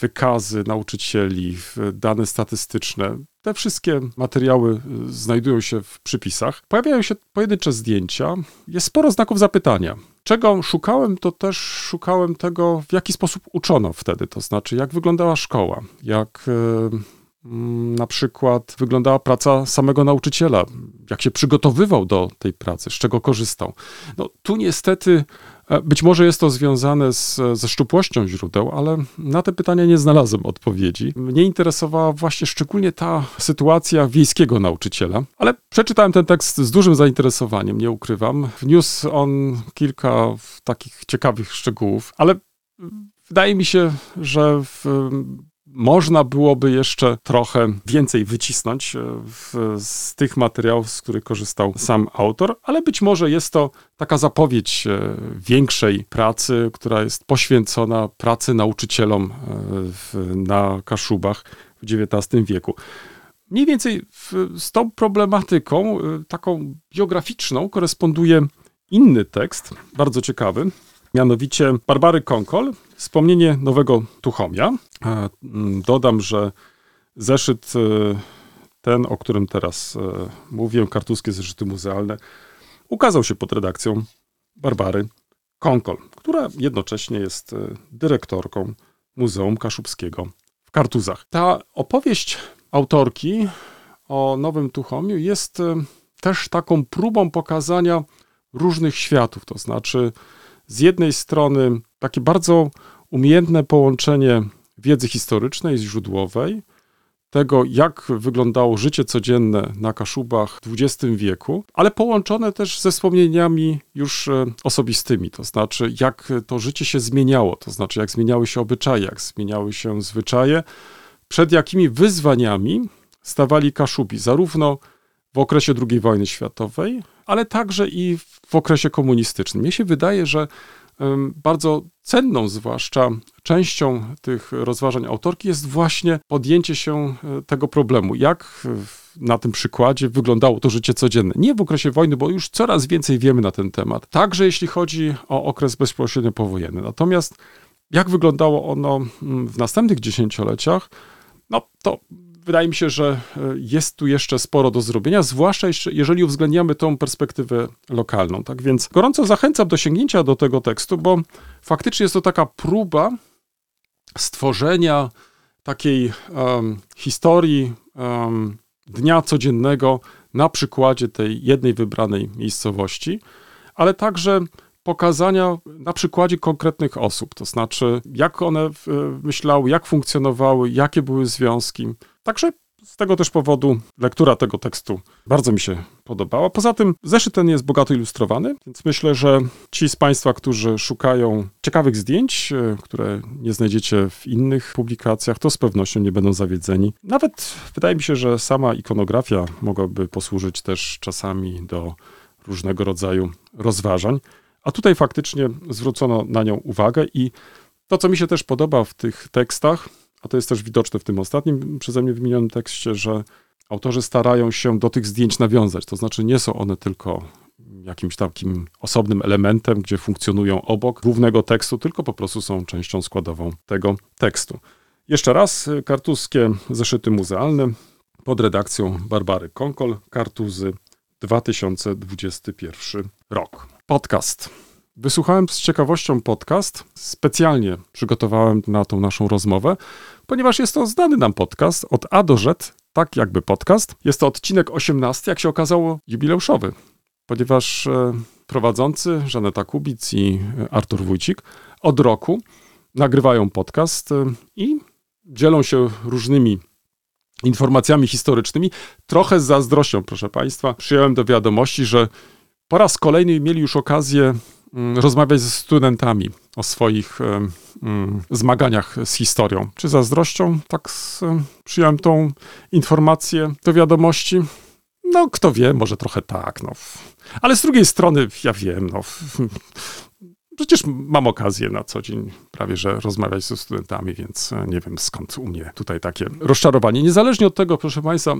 wykazy nauczycieli, dane statystyczne. Te wszystkie materiały znajdują się w przypisach. Pojawiają się pojedyncze zdjęcia. Jest sporo znaków zapytania. Czego szukałem, to też szukałem tego, w jaki sposób uczono wtedy, to znaczy jak wyglądała szkoła, jak na przykład wyglądała praca samego nauczyciela, jak się przygotowywał do tej pracy, z czego korzystał. No, tu niestety być może jest to związane z, ze szczupłością źródeł, ale na te pytania nie znalazłem odpowiedzi. Mnie interesowała właśnie szczególnie ta sytuacja wiejskiego nauczyciela, ale przeczytałem ten tekst z dużym zainteresowaniem, nie ukrywam. Wniósł on kilka takich ciekawych szczegółów, ale wydaje mi się, że w, można byłoby jeszcze trochę więcej wycisnąć e, w, z tych materiałów, z których korzystał sam autor, ale być może jest to taka zapowiedź e, większej pracy, która jest poświęcona pracy nauczycielom e, w, na Kaszubach w XIX wieku. Mniej więcej w, z tą problematyką, taką biograficzną, koresponduje inny tekst, bardzo ciekawy, mianowicie Barbary Konkol, Wspomnienie Nowego Tuchomia. Mm, dodam, że zeszyt e, ten, o którym teraz e, mówię, kartuskie zeszyty muzealne, ukazał się pod redakcją Barbary Konkol, która jednocześnie jest e, dyrektorką Muzeum Kaszubskiego w Kartuzach. Ta opowieść autorki o Nowym Tuchomiu jest też taką próbą pokazania różnych światów, to znaczy z jednej strony takie bardzo umiejętne połączenie wiedzy historycznej źródłowej, tego, jak wyglądało życie codzienne na Kaszubach w XX wieku, ale połączone też ze wspomnieniami już e, osobistymi, to znaczy, jak to życie się zmieniało, to znaczy, jak zmieniały się obyczaje, jak zmieniały się zwyczaje, przed jakimi wyzwaniami stawali Kaszubi, zarówno w okresie II wojny światowej, ale także i w okresie komunistycznym. Mnie się wydaje, że bardzo cenną, zwłaszcza częścią tych rozważań autorki, jest właśnie podjęcie się e, tego problemu. Jak na tym przykładzie wyglądało to życie codzienne. Nie w okresie wojny, bo już coraz więcej wiemy na ten temat. Także jeśli chodzi o okres bezpośrednio powojenny. Natomiast jak wyglądało ono mm, w następnych dziesięcioleciach, no to wydaje mi się, że e, jest tu jeszcze sporo do zrobienia, zwłaszcza jeżeli uwzględniamy tą perspektywę lokalną. Tak więc gorąco zachęcam do sięgnięcia do tego tekstu, bo faktycznie jest to taka próba stworzenia takiej um, historii um, dnia codziennego na przykładzie tej jednej wybranej miejscowości, ale także pokazania na przykładzie konkretnych osób, to znaczy jak one myślały, jak funkcjonowały, jakie były związki. Także z tego też powodu lektura tego tekstu bardzo mi się podobała. Poza tym zeszyt ten jest bogato ilustrowany, więc myślę, że ci z Państwa, którzy szukają ciekawych zdjęć, e, które nie znajdziecie w innych publikacjach, to z pewnością nie będą zawiedzeni. Nawet wydaje mi się, że sama ikonografia mogłaby posłużyć też czasami do różnego rodzaju rozważań. A tutaj faktycznie zwrócono na nią uwagę i To, co mi się też podoba w tych tekstach, a to jest też widoczne w tym ostatnim przeze mnie wymienionym tekście, że autorzy starają się do tych zdjęć nawiązać. To znaczy, nie są one tylko jakimś takim osobnym elementem, gdzie funkcjonują obok głównego tekstu, tylko po prostu są częścią składową tego tekstu. Jeszcze raz, kartuzskie zeszyty muzealne pod redakcją Barbary Konkol, kartuzy 2021 rok. Podcast. Wysłuchałem z ciekawością podcast. Specjalnie przygotowałem na tą naszą rozmowę, ponieważ jest to znany nam podcast od A do Z, tak jakby podcast. Jest to odcinek 18, jak się okazało, jubileuszowy, ponieważ e, prowadzący Żaneta Kubic i e, Artur Wójcik od roku nagrywają podcast e, i dzielą się różnymi informacjami historycznymi. Trochę z zazdrością, proszę Państwa, przyjąłem do wiadomości, że po raz kolejny mieli już okazję mm, rozmawiać ze studentami o swoich mm, zmaganiach z historią. Czy zazdrością? Tak przyjąłem tą informację do wiadomości. No, kto wie, może trochę tak, no. Ale z drugiej strony, ja wiem, no. Przecież mam okazję na co dzień prawie, że rozmawiać ze studentami, więc e, nie wiem skąd u mnie tutaj takie rozczarowanie. Niezależnie od tego, proszę Państwa,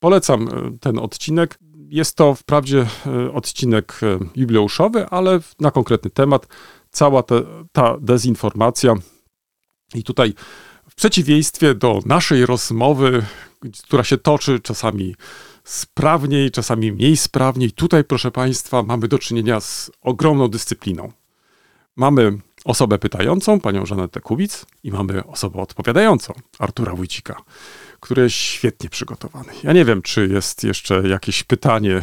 polecam e, ten odcinek. Jest to wprawdzie e, odcinek e, jubileuszowy, ale na konkretny temat. Cała ta dezinformacja i tutaj w przeciwieństwie do naszej rozmowy, która się toczy czasami sprawniej, czasami mniej sprawniej, tutaj, proszę Państwa, mamy do czynienia z ogromną dyscypliną. Mamy osobę pytającą, panią Żanetę Kubic, i mamy osobę odpowiadającą, Artura Wójcika, który jest świetnie przygotowany. Ja nie wiem, czy jest jeszcze jakieś pytanie,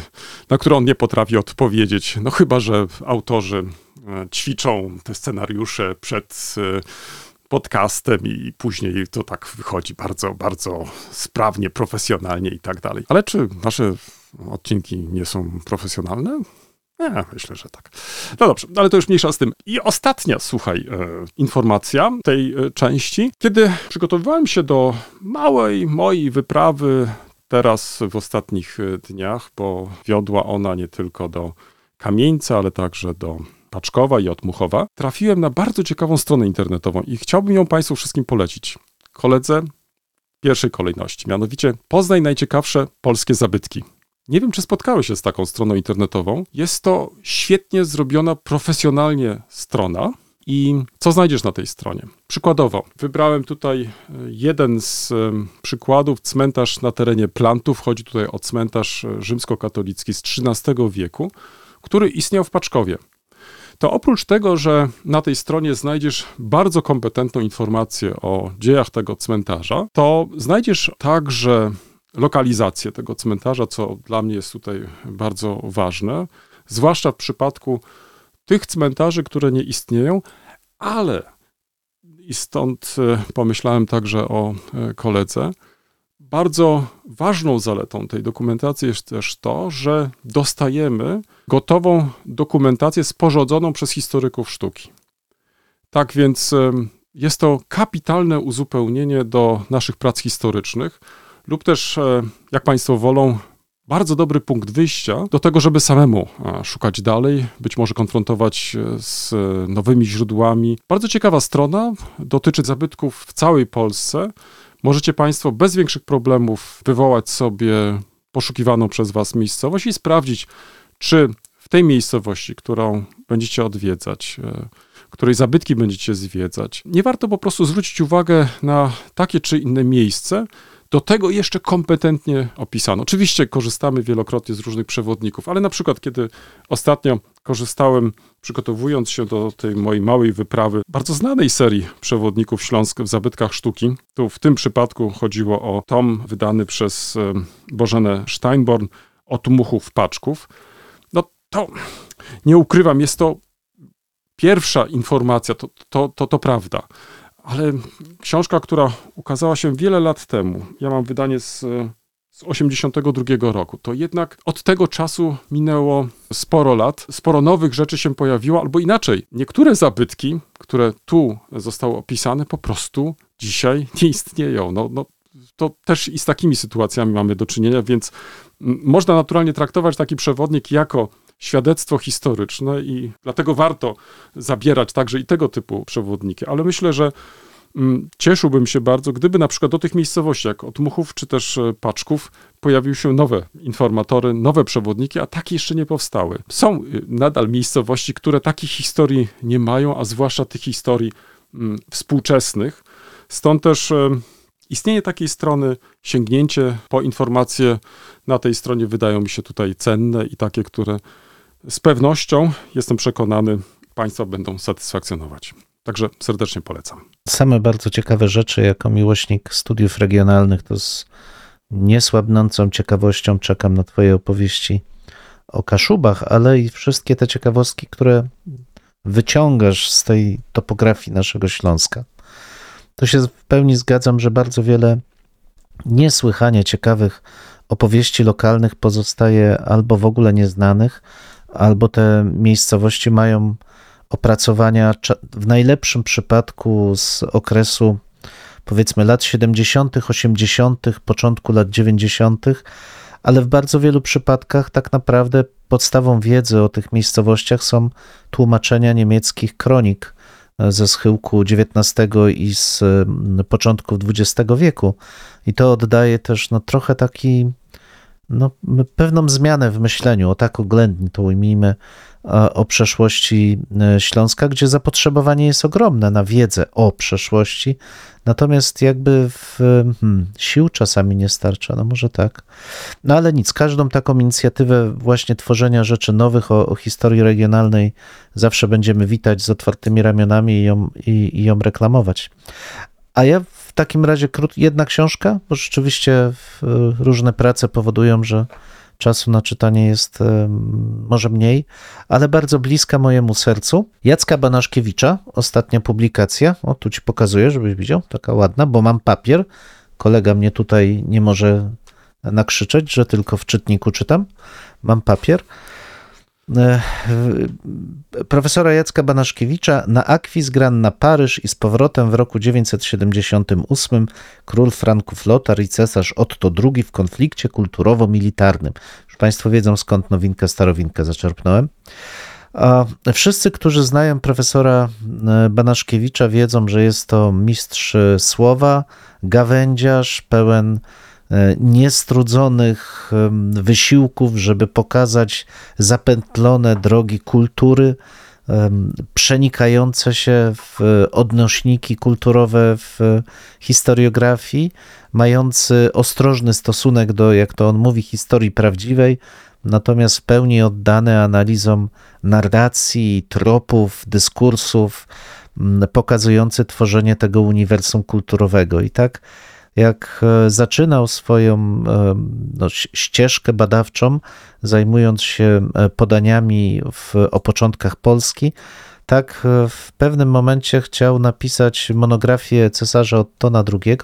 na które on nie potrafi odpowiedzieć. No chyba, że autorzy e, ćwiczą te scenariusze przed e, podcastem i później to tak wychodzi bardzo, bardzo sprawnie, profesjonalnie i tak dalej. Ale czy nasze odcinki nie są profesjonalne? Nie, myślę, że tak. No dobrze, ale to już mniejsza z tym. I ostatnia, słuchaj, e, informacja tej e, części. Kiedy przygotowywałem się do małej mojej wyprawy teraz w ostatnich e, dniach, bo wiodła ona nie tylko do Kamieńca, ale także do Paczkowa i Otmuchowa, trafiłem na bardzo ciekawą stronę internetową i chciałbym ją Państwu wszystkim polecić. Koledze pierwszej kolejności, mianowicie Poznaj najciekawsze polskie zabytki. Nie wiem, czy spotkały się z taką stroną internetową. Jest to świetnie zrobiona, profesjonalnie strona. I co znajdziesz na tej stronie? Przykładowo, wybrałem tutaj e, jeden z przykładów, cmentarz na terenie Plantów. Chodzi tutaj o cmentarz e, rzymskokatolicki z XIII wieku, który istniał w Paczkowie. To oprócz tego, że na tej stronie znajdziesz bardzo kompetentną informację o dziejach tego cmentarza, to znajdziesz także lokalizację tego cmentarza, co dla mnie jest tutaj bardzo ważne, zwłaszcza w przypadku tych cmentarzy, które nie istnieją, ale i stąd e, pomyślałem także o e, koledze. Bardzo ważną zaletą tej dokumentacji jest też to, że dostajemy gotową dokumentację sporządzoną przez historyków sztuki. Tak więc em, jest to kapitalne uzupełnienie do naszych prac historycznych, lub też, e, jak Państwo wolą, bardzo dobry punkt wyjścia do tego, żeby samemu e, szukać dalej, być może konfrontować się z e, nowymi źródłami. Bardzo ciekawa strona, dotyczy zabytków w całej Polsce. Możecie Państwo bez większych problemów wywołać sobie poszukiwaną przez Was miejscowość i sprawdzić, czy w tej miejscowości, którą będziecie odwiedzać, e, której zabytki będziecie zwiedzać, nie warto po prostu zwrócić uwagę na takie czy inne miejsce, do tego jeszcze kompetentnie opisano. Oczywiście korzystamy wielokrotnie z różnych przewodników, ale na przykład, kiedy ostatnio korzystałem, przygotowując się do tej mojej małej wyprawy, bardzo znanej serii przewodników Śląsk w zabytkach sztuki, tu w tym przypadku chodziło o tom wydany przez e, Bożenę Steinborn od muchów paczków, no to nie ukrywam, jest to pierwsza informacja, to, to, to, to prawda. Ale książka, która ukazała się wiele lat temu, ja mam wydanie z, z 82 roku, to jednak od tego czasu minęło sporo lat, sporo nowych rzeczy się pojawiło, albo inaczej, niektóre zabytki, które tu zostały opisane, po prostu dzisiaj nie istnieją. No, no, to też i z takimi sytuacjami mamy do czynienia, więc można naturalnie traktować taki przewodnik jako świadectwo historyczne i dlatego warto zabierać także i tego typu przewodniki. Ale myślę, że mm, cieszyłbym się bardzo, gdyby na przykład do tych miejscowości, jak Otmuchów czy też e, Paczków, pojawiły się nowe informatory, nowe przewodniki, a takie jeszcze nie powstały. Są y, nadal miejscowości, które takich historii nie mają, a zwłaszcza tych historii mm, współczesnych. Stąd też e, istnienie takiej strony, sięgnięcie po informacje na tej stronie wydają mi się tutaj cenne i takie, które z pewnością, jestem przekonany, Państwa będą satysfakcjonować. Także serdecznie polecam. Same bardzo ciekawe rzeczy, jako miłośnik studiów regionalnych, to z niesłabnącą ciekawością czekam na Twoje opowieści o Kaszubach, ale i wszystkie te ciekawostki, które wyciągasz z tej topografii naszego Śląska. To się w pełni zgadzam, że bardzo wiele niesłychanie ciekawych opowieści lokalnych pozostaje albo w ogóle nieznanych, albo te miejscowości mają opracowania w najlepszym przypadku z okresu powiedzmy lat 70., 80., początku lat 90., ale w bardzo wielu przypadkach tak naprawdę podstawą wiedzy o tych miejscowościach są tłumaczenia niemieckich kronik ze schyłku XIX i z początków XX wieku. I to oddaje też no, trochę taki, no, pewną zmianę w myśleniu, o tak oględnie to ujmijmy, o przeszłości e, Śląska, gdzie zapotrzebowanie jest ogromne na wiedzę o przeszłości, natomiast jakby w, hmm, sił czasami nie starcza, no może tak. No ale nic, każdą taką inicjatywę właśnie tworzenia rzeczy nowych o, o historii regionalnej zawsze będziemy witać z otwartymi ramionami i ją, i, i ją reklamować. A ja takim razie krót, jedna książka, bo rzeczywiście różne prace powodują, że czasu na czytanie jest może mniej, ale bardzo bliska mojemu sercu. Jacka Banaszkiewicza, ostatnia publikacja, o tu ci pokazuję, żebyś widział, taka ładna, bo mam papier. Kolega mnie tutaj nie może nakrzyczeć, że tylko w czytniku czytam. Mam papier. E, profesora Jacka Banaszkiewicza na akwis gran na Paryż i z powrotem w roku 978 król Franków Lotar i cesarz Otto II w konflikcie kulturowo-militarnym. Już Państwo wiedzą skąd nowinkę starowinkę zaczerpnąłem. A wszyscy, którzy znają profesora e, Banaszkiewicza wiedzą, że jest to mistrz słowa, gawędziarz, pełen niestrudzonych wysiłków, żeby pokazać zapętlone drogi kultury, przenikające się w odnośniki kulturowe w historiografii, mający ostrożny stosunek do, jak to on mówi, historii prawdziwej, natomiast w pełni oddane analizom narracji, tropów, dyskursów, pokazujący tworzenie tego uniwersum kulturowego. I tak jak e, zaczynał swoją e, no, ścieżkę badawczą, zajmując się e, podaniami w, o początkach Polski, tak w pewnym momencie chciał napisać monografię cesarza Ottona II.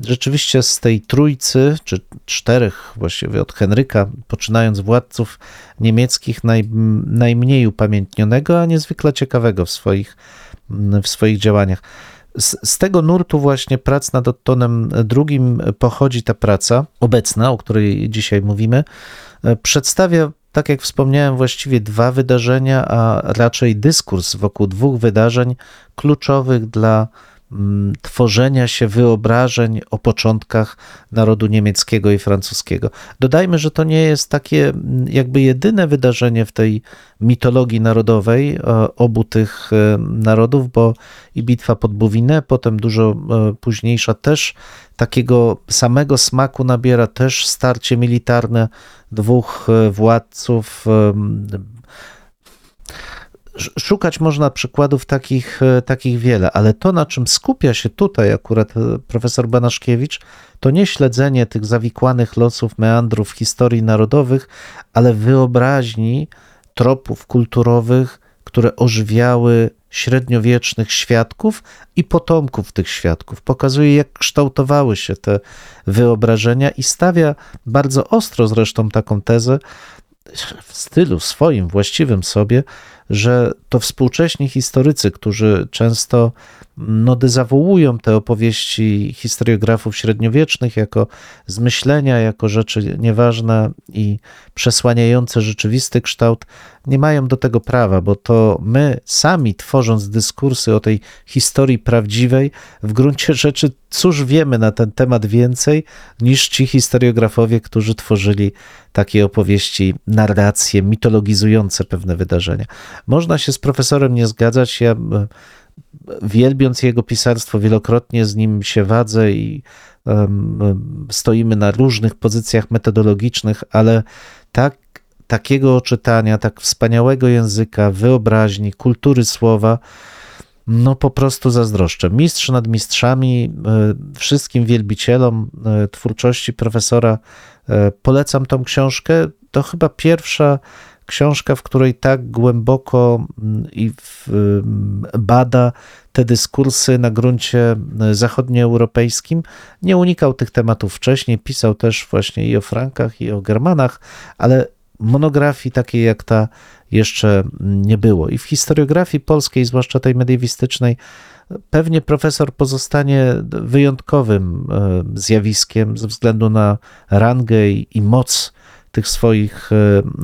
Rzeczywiście z tej trójcy, czy czterech właściwie od Henryka, poczynając władców niemieckich, naj, najmniej upamiętnionego, a niezwykle ciekawego w swoich, w swoich działaniach. Z, z, tego nurtu właśnie prac nad Ottonem II pochodzi ta praca obecna, o której dzisiaj mówimy. Przedstawia, tak jak wspomniałem, właściwie dwa wydarzenia, a raczej dyskurs wokół dwóch wydarzeń kluczowych dla tworzenia się wyobrażeń o początkach narodu niemieckiego i francuskiego. Dodajmy, że to nie jest takie mm, jakby jedyne wydarzenie w tej mitologii narodowej e, obu tych e, narodów, bo i bitwa pod Buwinę, potem dużo e, późniejsza też takiego samego smaku nabiera też starcie militarne dwóch władców Szukać można przykładów takich, e, takich wiele, ale to, na czym skupia się tutaj akurat e, profesor Banaszkiewicz, to nie śledzenie tych zawikłanych losów, meandrów historii narodowych, ale wyobraźni tropów kulturowych, które ożywiały średniowiecznych świadków i potomków tych świadków. Pokazuje, jak kształtowały się te wyobrażenia i stawia bardzo ostro zresztą taką tezę w stylu swoim, właściwym sobie, że to współcześni historycy, którzy często no, dezawuują te opowieści historiografów średniowiecznych jako zmyślenia, jako rzeczy nieważne i przesłaniające rzeczywisty kształt, nie mają do tego prawa, bo to my sami tworząc dyskursy o tej historii prawdziwej, w gruncie rzeczy cóż wiemy na ten temat więcej niż ci historiografowie, którzy tworzyli takie opowieści, narracje mitologizujące pewne wydarzenia. Można się z profesorem nie zgadzać. Ja wielbiąc jego pisarstwo, wielokrotnie z nim się wadzę i um, stoimy na różnych pozycjach metodologicznych, ale tak, takiego czytania, tak wspaniałego języka, wyobraźni, kultury słowa, no po prostu zazdroszczę. Mistrz nad mistrzami, e, wszystkim wielbicielom e, twórczości profesora e, polecam tą książkę. To chyba pierwsza książka, w której tak głęboko mm, i mm, bada te dyskursy na gruncie zachodnioeuropejskim. Nie unikał tych tematów wcześniej, pisał też właśnie i o Frankach, i o Germanach, ale monografii takiej jak ta jeszcze nie było. I w historiografii polskiej, zwłaszcza tej mediewistycznej, pewnie profesor pozostanie wyjątkowym e, zjawiskiem ze względu na rangę i moc tych swoich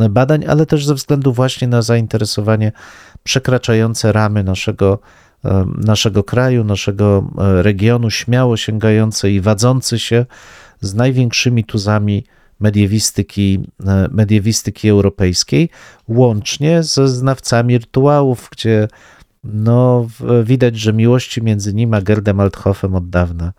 e, badań, ale też ze względu właśnie na zainteresowanie przekraczające ramy naszego, e, naszego kraju, naszego regionu, śmiało sięgające i wadzący się z największymi tuzami mediewistyki, e, mediewistyki europejskiej, łącznie ze znawcami rytuałów, gdzie no, widać, że miłości między nim a Gerdem Althofem od dawna,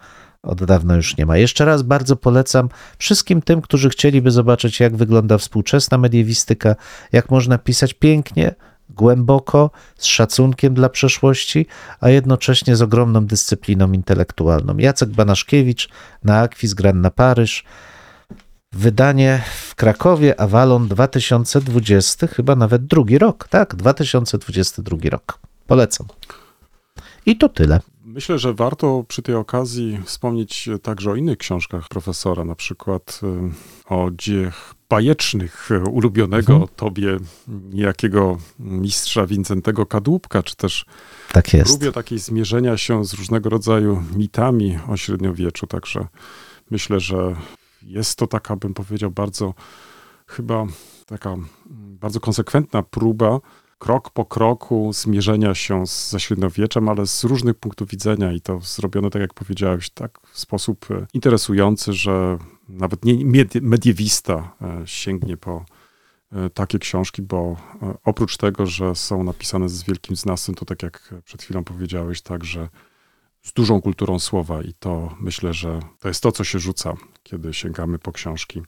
od dawna już nie ma. Jeszcze raz bardzo polecam wszystkim tym, którzy chcieliby zobaczyć, jak wygląda współczesna mediewistyka, jak można pisać pięknie, głęboko, z szacunkiem dla przeszłości, a jednocześnie z ogromną dyscypliną intelektualną. Jacek Banaszkiewicz na Akwis Gran na Paryż. Wydanie w Krakowie, Avalon 2020, chyba nawet drugi rok, tak? 2022 rok. Polecam. I to tyle. Myślę, że warto przy tej okazji wspomnieć także o innych książkach profesora, na przykład y, o dziejach bajecznych ulubionego mhm. tobie niejakiego mistrza Wincentego Kadłubka, czy też tak jest. takiej zmierzenia się z różnego rodzaju mitami o średniowieczu. Także myślę, że jest to taka, bym powiedział, bardzo chyba taka bardzo konsekwentna próba krok po kroku zmierzenia się z, ze średniowieczem, ale z różnych punktów widzenia i to zrobione, tak jak powiedziałeś, tak w sposób e, interesujący, że nawet nie mediewista e, sięgnie po e, takie książki, bo oprócz tego, że są napisane z wielkim znawstwem, to tak jak przed chwilą powiedziałeś, także z dużą kulturą słowa i to myślę, że to jest to, co się rzuca, kiedy sięgamy po książki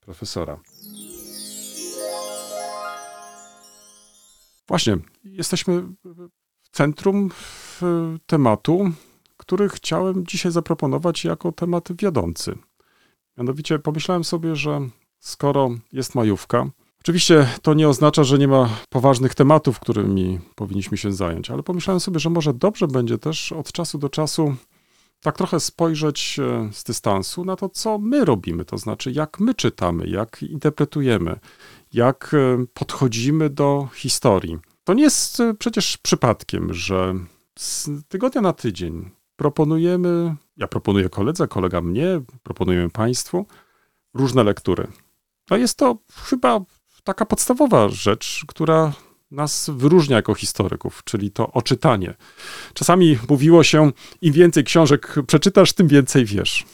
profesora. Właśnie, jesteśmy w centrum tematu, który chciałem dzisiaj zaproponować jako temat wiodący. Mianowicie pomyślałem sobie, że skoro jest majówka, Oczywiście to nie oznacza, że nie ma poważnych tematów, którymi powinniśmy się zająć, ale pomyślałem sobie, że może dobrze będzie też od czasu do czasu tak trochę spojrzeć e, z dystansu na to, co my robimy, to znaczy jak my czytamy, jak interpretujemy, jak e, podchodzimy do historii. To nie jest e, przecież przypadkiem, że z tygodnia na tydzień proponujemy, ja proponuję koledze, kolega mnie, proponujemy Państwu różne lektury. No jest to chyba taka podstawowa rzecz, która nas wyróżnia jako historyków, czyli to oczytanie. Czasami mówiło się, im więcej książek przeczytasz, tym więcej wiesz.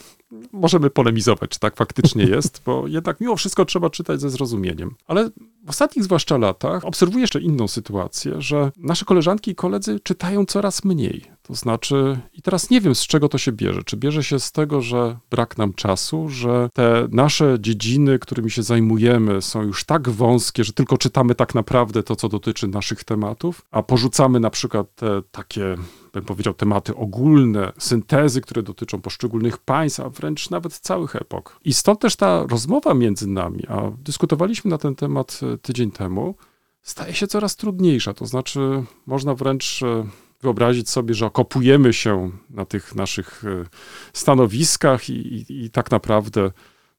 Możemy polemizować, czy tak faktycznie jest, bo jednak mimo wszystko trzeba czytać ze zrozumieniem. Ale w ostatnich zwłaszcza latach obserwuję jeszcze inną sytuację, że nasze koleżanki i koledzy czytają coraz mniej. To znaczy, i teraz nie wiem z czego to się bierze. Czy bierze się z tego, że brak nam czasu, że te nasze dziedziny, którymi się zajmujemy, są już tak wąskie, że tylko czytamy tak naprawdę to, co dotyczy naszych tematów, a porzucamy na przykład te takie bym powiedział, tematy ogólne, syntezy, które dotyczą poszczególnych państw, a wręcz nawet całych epok. I stąd też ta rozmowa między nami, a dyskutowaliśmy na ten temat e, tydzień temu, staje się coraz trudniejsza. To znaczy, można wręcz e, wyobrazić sobie, że okopujemy się na tych naszych e, stanowiskach i, i, i tak naprawdę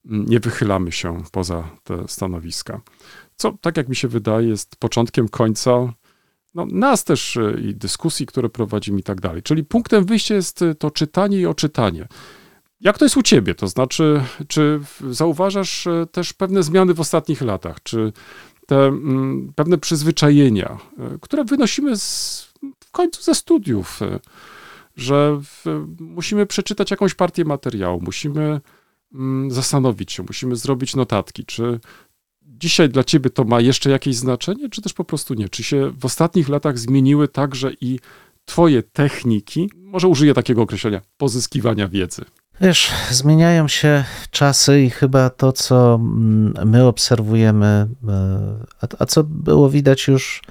mm, nie wychylamy się poza te stanowiska. Co, tak jak mi się wydaje, jest początkiem końca no, nas też e, i dyskusji, które prowadzimy i tak dalej. Czyli punktem wyjścia jest e, to czytanie i oczytanie. Jak to jest u ciebie? To znaczy, czy zauważasz e, też pewne zmiany w ostatnich latach? Czy te mm, pewne przyzwyczajenia, które wynosimy z, w końcu ze studiów, że w, musimy przeczytać jakąś partię materiału, musimy mm, zastanowić się, musimy zrobić notatki. Czy dzisiaj dla ciebie to ma jeszcze jakieś znaczenie, czy też po prostu nie? Czy się w ostatnich latach zmieniły także i twoje techniki, może użyję takiego określenia, pozyskiwania wiedzy? Wiesz, zmieniają się czasy i chyba to, co mm, my obserwujemy, e, a, a co było widać już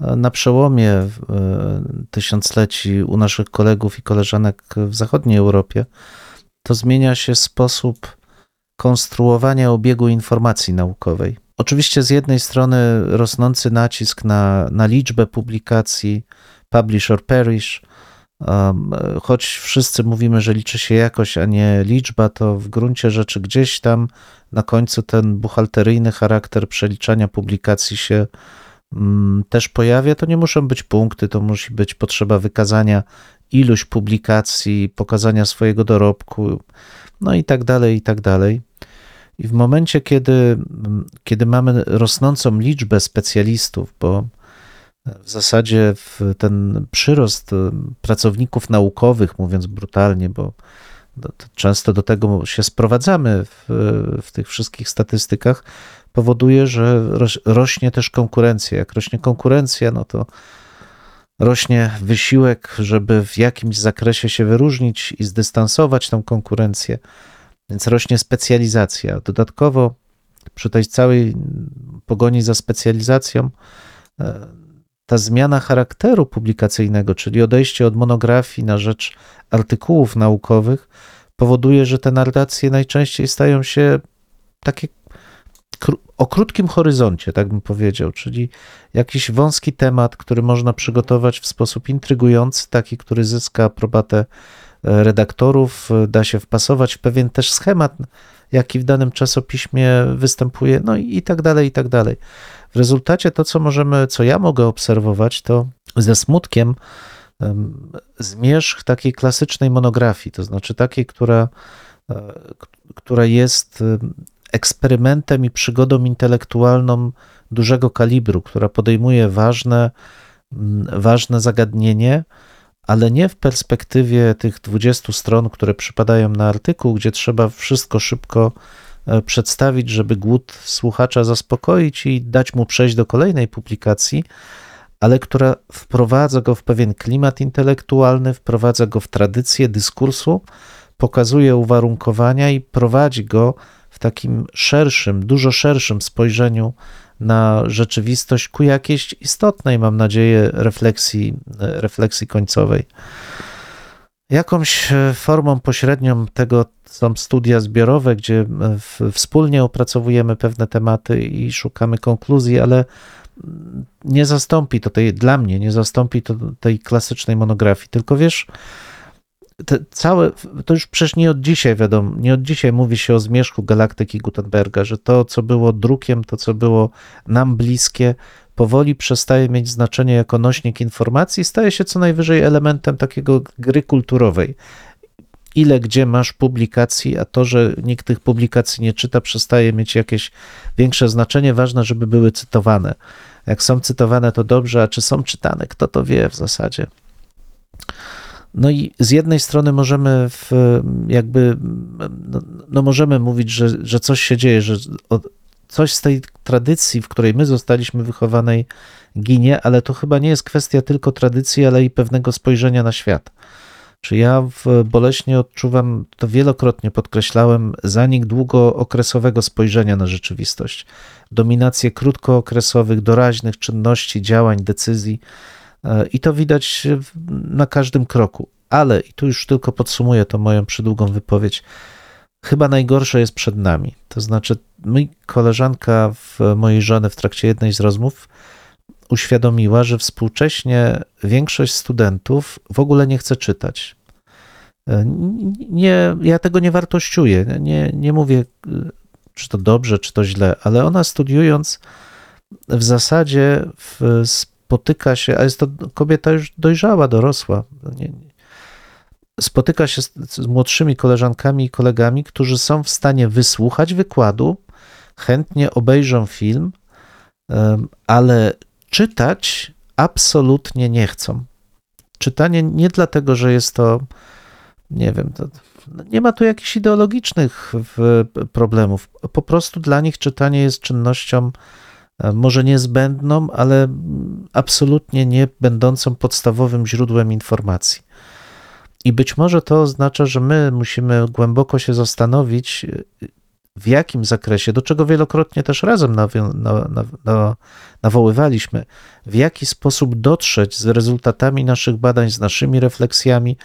e, na przełomie e, tysiącleci u naszych kolegów i koleżanek w zachodniej Europie, to zmienia się sposób konstruowania obiegu informacji naukowej. Oczywiście z jednej strony rosnący nacisk na, na liczbę publikacji, publish or perish, Um, choć wszyscy mówimy, że liczy się jakość, a nie liczba, to w gruncie rzeczy gdzieś tam na końcu ten buchalteryjny charakter przeliczania publikacji się um, też pojawia. To nie muszą być punkty, to musi być potrzeba wykazania iluś publikacji, pokazania swojego dorobku, no i tak dalej, i tak dalej. I w momencie, kiedy, kiedy mamy rosnącą liczbę specjalistów, bo w zasadzie ten przyrost y, pracowników naukowych, mówiąc brutalnie, bo często do tego się sprowadzamy w, w tych wszystkich statystykach, powoduje, że rośnie też konkurencja. Jak rośnie konkurencja, no to rośnie wysiłek, żeby w jakimś zakresie się wyróżnić i zdystansować tą konkurencję, więc rośnie specjalizacja. Dodatkowo przy tej całej pogoni za specjalizacją, ta zmiana charakteru publikacyjnego, czyli odejście od monografii na rzecz artykułów naukowych, powoduje, że te narracje najczęściej stają się takie o krótkim horyzoncie, tak bym powiedział, czyli jakiś wąski temat, który można przygotować w sposób intrygujący, taki, który zyska aprobatę redaktorów, da się wpasować w pewien też schemat, jaki w danym czasopiśmie występuje, no i tak dalej, i tak dalej. W rezultacie to, co możemy, co ja mogę obserwować, to ze smutkiem zmierzch takiej klasycznej monografii, to znaczy takiej, która, e, która jest eksperymentem i przygodą intelektualną dużego kalibru, która podejmuje ważne, ważne zagadnienie, ale nie w perspektywie tych 20 stron, które przypadają na artykuł, gdzie trzeba wszystko szybko E, przedstawić, żeby głód słuchacza zaspokoić i dać mu przejść do kolejnej publikacji, ale która wprowadza go w pewien klimat intelektualny, wprowadza go w tradycję dyskursu, pokazuje uwarunkowania i prowadzi go w takim szerszym, dużo szerszym spojrzeniu na rzeczywistość ku jakiejś istotnej, mam nadzieję, refleksji, refleksji końcowej. Jakąś e, formą pośrednią tego są studia zbiorowe, gdzie e, wspólnie opracowujemy pewne tematy i szukamy konkluzji, ale nie zastąpi to tej, dla mnie, nie zastąpi to tej klasycznej monografii. Tylko wiesz, te całe, to już przecież nie od dzisiaj wiadomo, nie od dzisiaj mówi się o zmierzchu galaktyki Gutenberga, że to, co było drukiem, to, co było nam bliskie, powoli przestaje mieć znaczenie jako nośnik informacji, staje się co najwyżej elementem takiego gry kulturowej. Ile gdzie masz publikacji, a to, że nikt tych publikacji nie czyta, przestaje mieć jakieś większe znaczenie. Ważne, żeby były cytowane. Jak są cytowane, to dobrze, a czy są czytane, kto to wie w zasadzie. No i z jednej strony możemy w, jakby, no, no możemy mówić, że, że coś się dzieje, że od, coś z tej tradycji, w której my zostaliśmy wychowanej, ginie, ale to chyba nie jest kwestia tylko tradycji, ale i pewnego spojrzenia na świat. Czy ja boleśnie odczuwam, to wielokrotnie podkreślałem, zanik długookresowego spojrzenia na rzeczywistość, dominację krótkookresowych, doraźnych czynności, działań, decyzji. E, I to widać na każdym kroku. Ale, i tu już tylko podsumuję to moją przydługą wypowiedź, chyba najgorsze jest przed nami. To znaczy, mój koleżanka w mojej żony w trakcie jednej z rozmów uświadomiła, że współcześnie większość studentów w ogóle nie chce czytać. Nie, ja tego nie wartościuję. Nie, nie mówię, czy to dobrze, czy to źle, ale ona studiując w zasadzie w, spotyka się, a jest to kobieta już dojrzała, dorosła, nie, nie, spotyka się z, z młodszymi koleżankami i kolegami, którzy są w stanie wysłuchać wykładu, chętnie obejrzą film, ale czytać absolutnie nie chcą. Czytanie nie dlatego, że jest to, nie wiem, to, nie ma tu jakichś ideologicznych problemów. Po prostu dla nich czytanie jest czynnością może niezbędną, ale absolutnie nie będącą podstawowym źródłem informacji. I być może to oznacza, że my musimy głęboko się zastanowić, w jakim zakresie, do czego wielokrotnie też razem nawią- na, na, na, nawoływaliśmy, w jaki sposób dotrzeć z rezultatami naszych badań, z naszymi refleksjami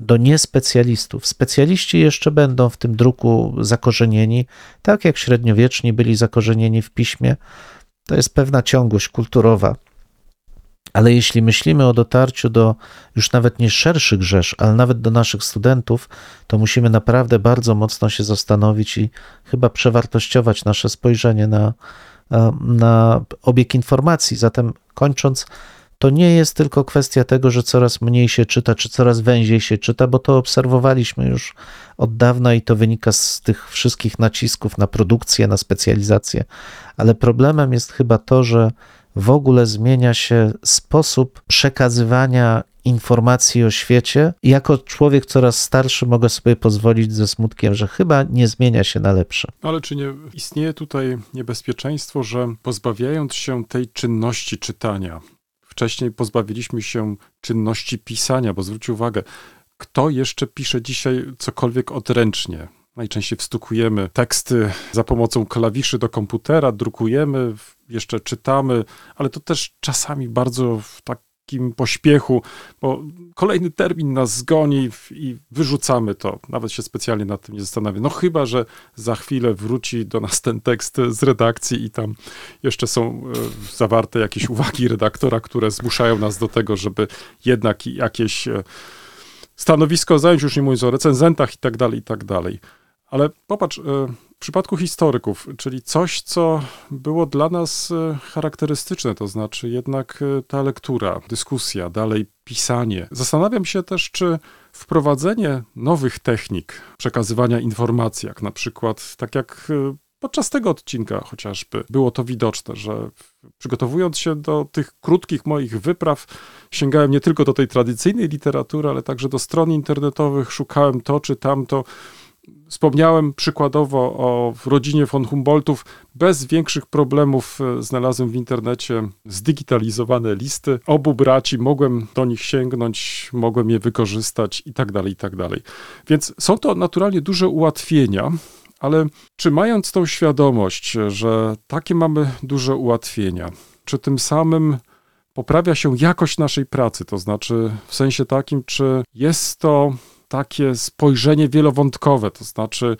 do niespecjalistów. Specjaliści jeszcze będą w tym druku zakorzenieni, tak jak średniowieczni byli zakorzenieni w piśmie. To jest pewna ciągłość kulturowa. Ale jeśli myślimy o dotarciu do już nawet nie szerszych rzesz, ale nawet do naszych studentów, to musimy naprawdę bardzo mocno się zastanowić i chyba przewartościować nasze spojrzenie na, na obieg informacji. Zatem kończąc, to nie jest tylko kwestia tego, że coraz mniej się czyta, czy coraz węziej się czyta, bo to obserwowaliśmy już od dawna i to wynika z tych wszystkich nacisków na produkcję, na specjalizację. Ale problemem jest chyba to, że w ogóle zmienia się sposób przekazywania informacji o świecie. Jako człowiek coraz starszy mogę sobie pozwolić ze smutkiem, że chyba nie zmienia się na lepsze. No ale czy nie istnieje tutaj niebezpieczeństwo, że pozbawiając się tej czynności czytania, wcześniej pozbawiliśmy się czynności pisania, bo zwróć uwagę, kto jeszcze pisze dzisiaj cokolwiek odręcznie? Najczęściej wstukujemy teksty za pomocą klawiszy do komputera, drukujemy, jeszcze czytamy, ale to też czasami bardzo w takim pośpiechu, bo kolejny termin nas zgoni i wyrzucamy to. Nawet się specjalnie nad tym nie zastanawiam. No chyba, że za chwilę wróci do nas ten tekst z redakcji i tam jeszcze są e, zawarte jakieś uwagi redaktora, które zmuszają nas do tego, żeby jednak jakieś e, stanowisko zająć, już nie mówiąc o recenzentach i tak dalej, i tak dalej. Ale popatrz, e, w przypadku historyków, czyli coś, co było dla nas e, charakterystyczne, to znaczy jednak e, ta lektura, dyskusja, dalej pisanie. Zastanawiam się też, czy wprowadzenie nowych technik przekazywania informacji, jak na przykład, tak jak podczas tego odcinka chociażby było to widoczne, że przygotowując się do tych krótkich moich wypraw, sięgałem nie tylko do tej tradycyjnej literatury, ale także do stron internetowych, szukałem to czy tamto. Wspomniałem przykładowo o rodzinie von Humboldtów. Bez większych problemów e, znalazłem w internecie zdigitalizowane listy obu braci. Mogłem do nich sięgnąć, mogłem je wykorzystać i tak dalej, i tak dalej. Więc są to naturalnie duże ułatwienia, ale czy mając tą świadomość, że takie mamy duże ułatwienia, czy tym samym poprawia się jakość naszej pracy? To znaczy w sensie takim, czy jest to takie spojrzenie wielowątkowe, to znaczy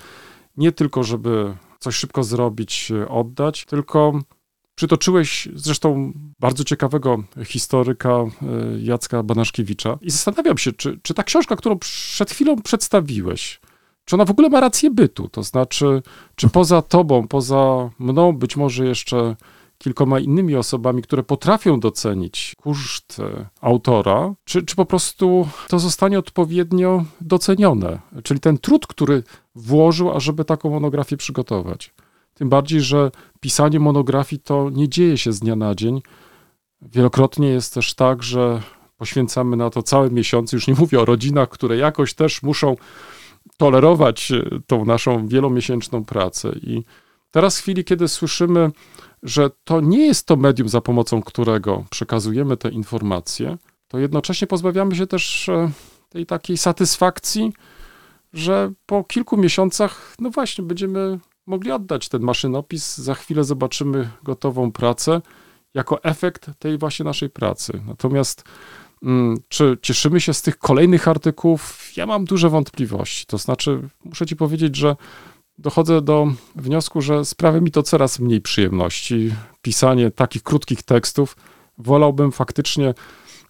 nie tylko, żeby coś szybko zrobić, oddać, tylko przytoczyłeś zresztą bardzo ciekawego historyka e, Jacka Banaszkiewicza i zastanawiam się, czy, czy ta książka, którą przed chwilą przedstawiłeś, czy ona w ogóle ma rację bytu? To znaczy, czy poza tobą, poza mną, być może jeszcze kilkoma innymi osobami, które potrafią docenić koszt autora, czy, czy po prostu to zostanie odpowiednio docenione? Czyli ten trud, który włożył, ażeby taką monografię przygotować. Tym bardziej, że pisanie monografii to nie dzieje się z dnia na dzień. Wielokrotnie jest też tak, że poświęcamy na to całe miesiące. Już nie mówię o rodzinach, które jakoś też muszą tolerować tą naszą wielomiesięczną pracę. I teraz w chwili, kiedy słyszymy że to nie jest to medium, za pomocą którego przekazujemy te informacje, to jednocześnie pozbawiamy się też e, tej takiej satysfakcji, że po kilku miesiącach, no właśnie, będziemy mogli oddać ten maszynopis, za chwilę zobaczymy gotową pracę jako efekt tej właśnie naszej pracy. Natomiast mm, czy cieszymy się z tych kolejnych artykułów? Ja mam duże wątpliwości. To znaczy, muszę ci powiedzieć, że dochodzę do wniosku, że sprawia mi to coraz mniej przyjemności. Pisanie takich krótkich tekstów wolałbym faktycznie,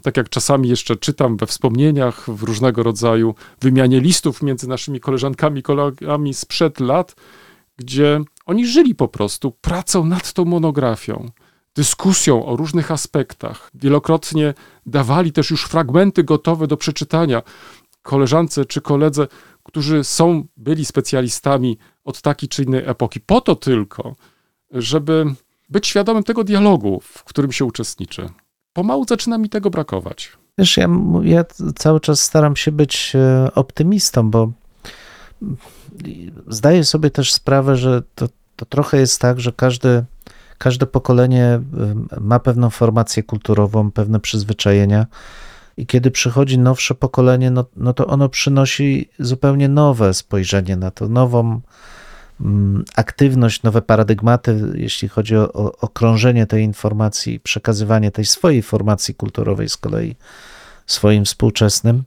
tak jak czasami jeszcze czytam we wspomnieniach w różnego rodzaju wymianie listów między naszymi koleżankami kolegami sprzed lat, gdzie oni żyli po prostu pracą nad tą monografią. dyskusją o różnych aspektach. Wielokrotnie dawali też już fragmenty gotowe do przeczytania koleżance czy koledze, którzy są, byli specjalistami od takiej czy innej epoki, po to tylko, żeby być świadomym tego dialogu, w którym się uczestniczy. Pomału zaczyna mi tego brakować. Wiesz, ja, ja cały czas staram się być e, optymistą, bo zdaję sobie też sprawę, że to, to trochę jest tak, że każdy, każde pokolenie em, ma pewną formację kulturową, pewne przyzwyczajenia. I kiedy przychodzi nowsze pokolenie, no, no to ono przynosi zupełnie nowe spojrzenie na to, nową mm, aktywność, nowe paradygmaty, jeśli chodzi o, o, krążenie tej informacji, przekazywanie tej swojej formacji kulturowej z kolei swoim współczesnym.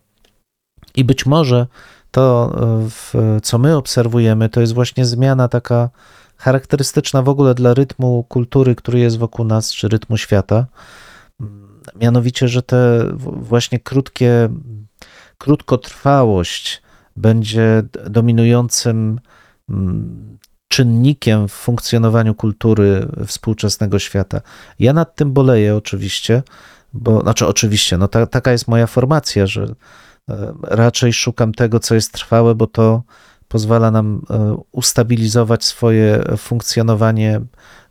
I być może to, e, w, co my obserwujemy, to jest właśnie zmiana taka charakterystyczna w ogóle dla rytmu kultury, który jest wokół nas, czy rytmu świata. Mianowicie, że te właśnie krótkie, krótkotrwałość będzie dominującym mm, czynnikiem w funkcjonowaniu kultury współczesnego świata. Ja nad tym boleję oczywiście, bo, znaczy oczywiście, no ta, taka jest moja formacja, że e, raczej szukam tego, co jest trwałe, bo to pozwala nam e, ustabilizować swoje funkcjonowanie,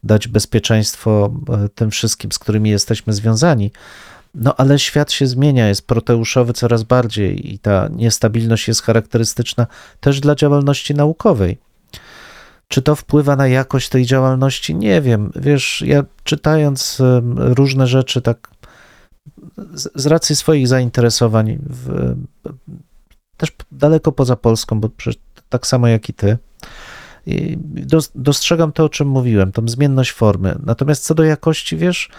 dać bezpieczeństwo e, tym wszystkim, z którymi jesteśmy związani. No ale świat się zmienia, jest proteuszowy coraz bardziej i ta niestabilność jest charakterystyczna też dla działalności naukowej. Czy to wpływa na jakość tej działalności? Nie wiem. Wiesz, ja czytając różne rzeczy, tak z, racji swoich zainteresowań, w, też daleko poza Polską, bo tak samo jak i ty, dostrzegam to, o czym mówiłem, tą zmienność formy. Natomiast co do jakości, wiesz,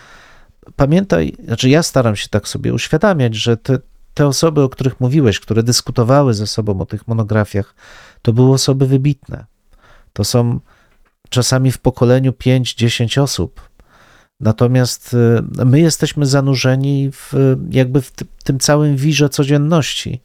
pamiętaj, znaczy ja staram się tak sobie uświadamiać, że te, te osoby, o których mówiłeś, które dyskutowały ze sobą o tych monografiach, to były osoby wybitne. To są czasami w pokoleniu 5-10 osób. Natomiast y, my jesteśmy zanurzeni w, jakby w ty- tym całym wirze codzienności.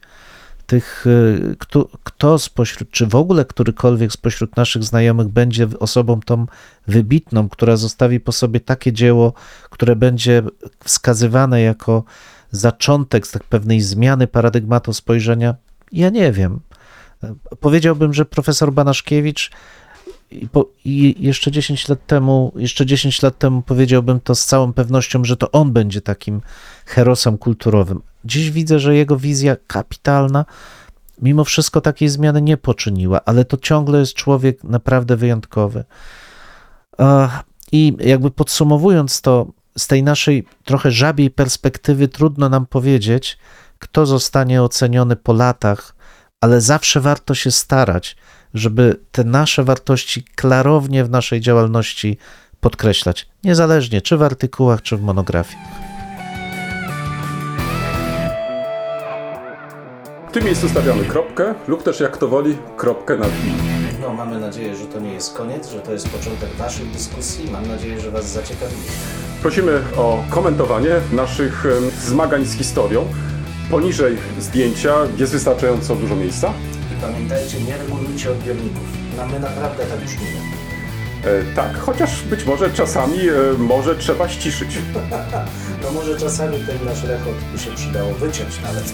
Tych, y, kto, kto spośród, czy w ogóle którykolwiek spośród naszych znajomych będzie osobą tą wybitną, która zostawi po sobie takie dzieło, które będzie wskazywane jako zaczątek tak pewnej zmiany paradygmatu spojrzenia, ja nie wiem. Powiedziałbym, że profesor Banaszkiewicz i, po, I jeszcze 10 lat temu, jeszcze 10 lat temu powiedziałbym to z całą pewnością, że to on będzie takim herosem kulturowym. Dziś widzę, że jego wizja kapitalna mimo wszystko takiej zmiany nie poczyniła, ale to ciągle jest człowiek naprawdę wyjątkowy. I jakby podsumowując to, z tej naszej trochę żabiej perspektywy trudno nam powiedzieć, kto zostanie oceniony po latach, ale zawsze warto się starać, żeby te nasze wartości klarownie w naszej działalności podkreślać, niezależnie czy w artykułach, czy w monografiach. Tym miejscu stawiamy kropkę, lub też jak to woli, kropkę nad i. No, mamy nadzieję, że to nie jest koniec, że to jest początek Waszych dyskusji. Mam nadzieję, że Was zaciekawili. Prosimy o komentowanie naszych em, zmagań z historią. Poniżej zdjęcia jest wystarczająco dużo miejsca. I pamiętajcie, nie regulujcie odbiorników. No, my naprawdę tak brzmimy. E, tak, chociaż być może czasami e, może trzeba ściszyć. No może czasami ten nasz rechot by się przydało wyciąć nawet.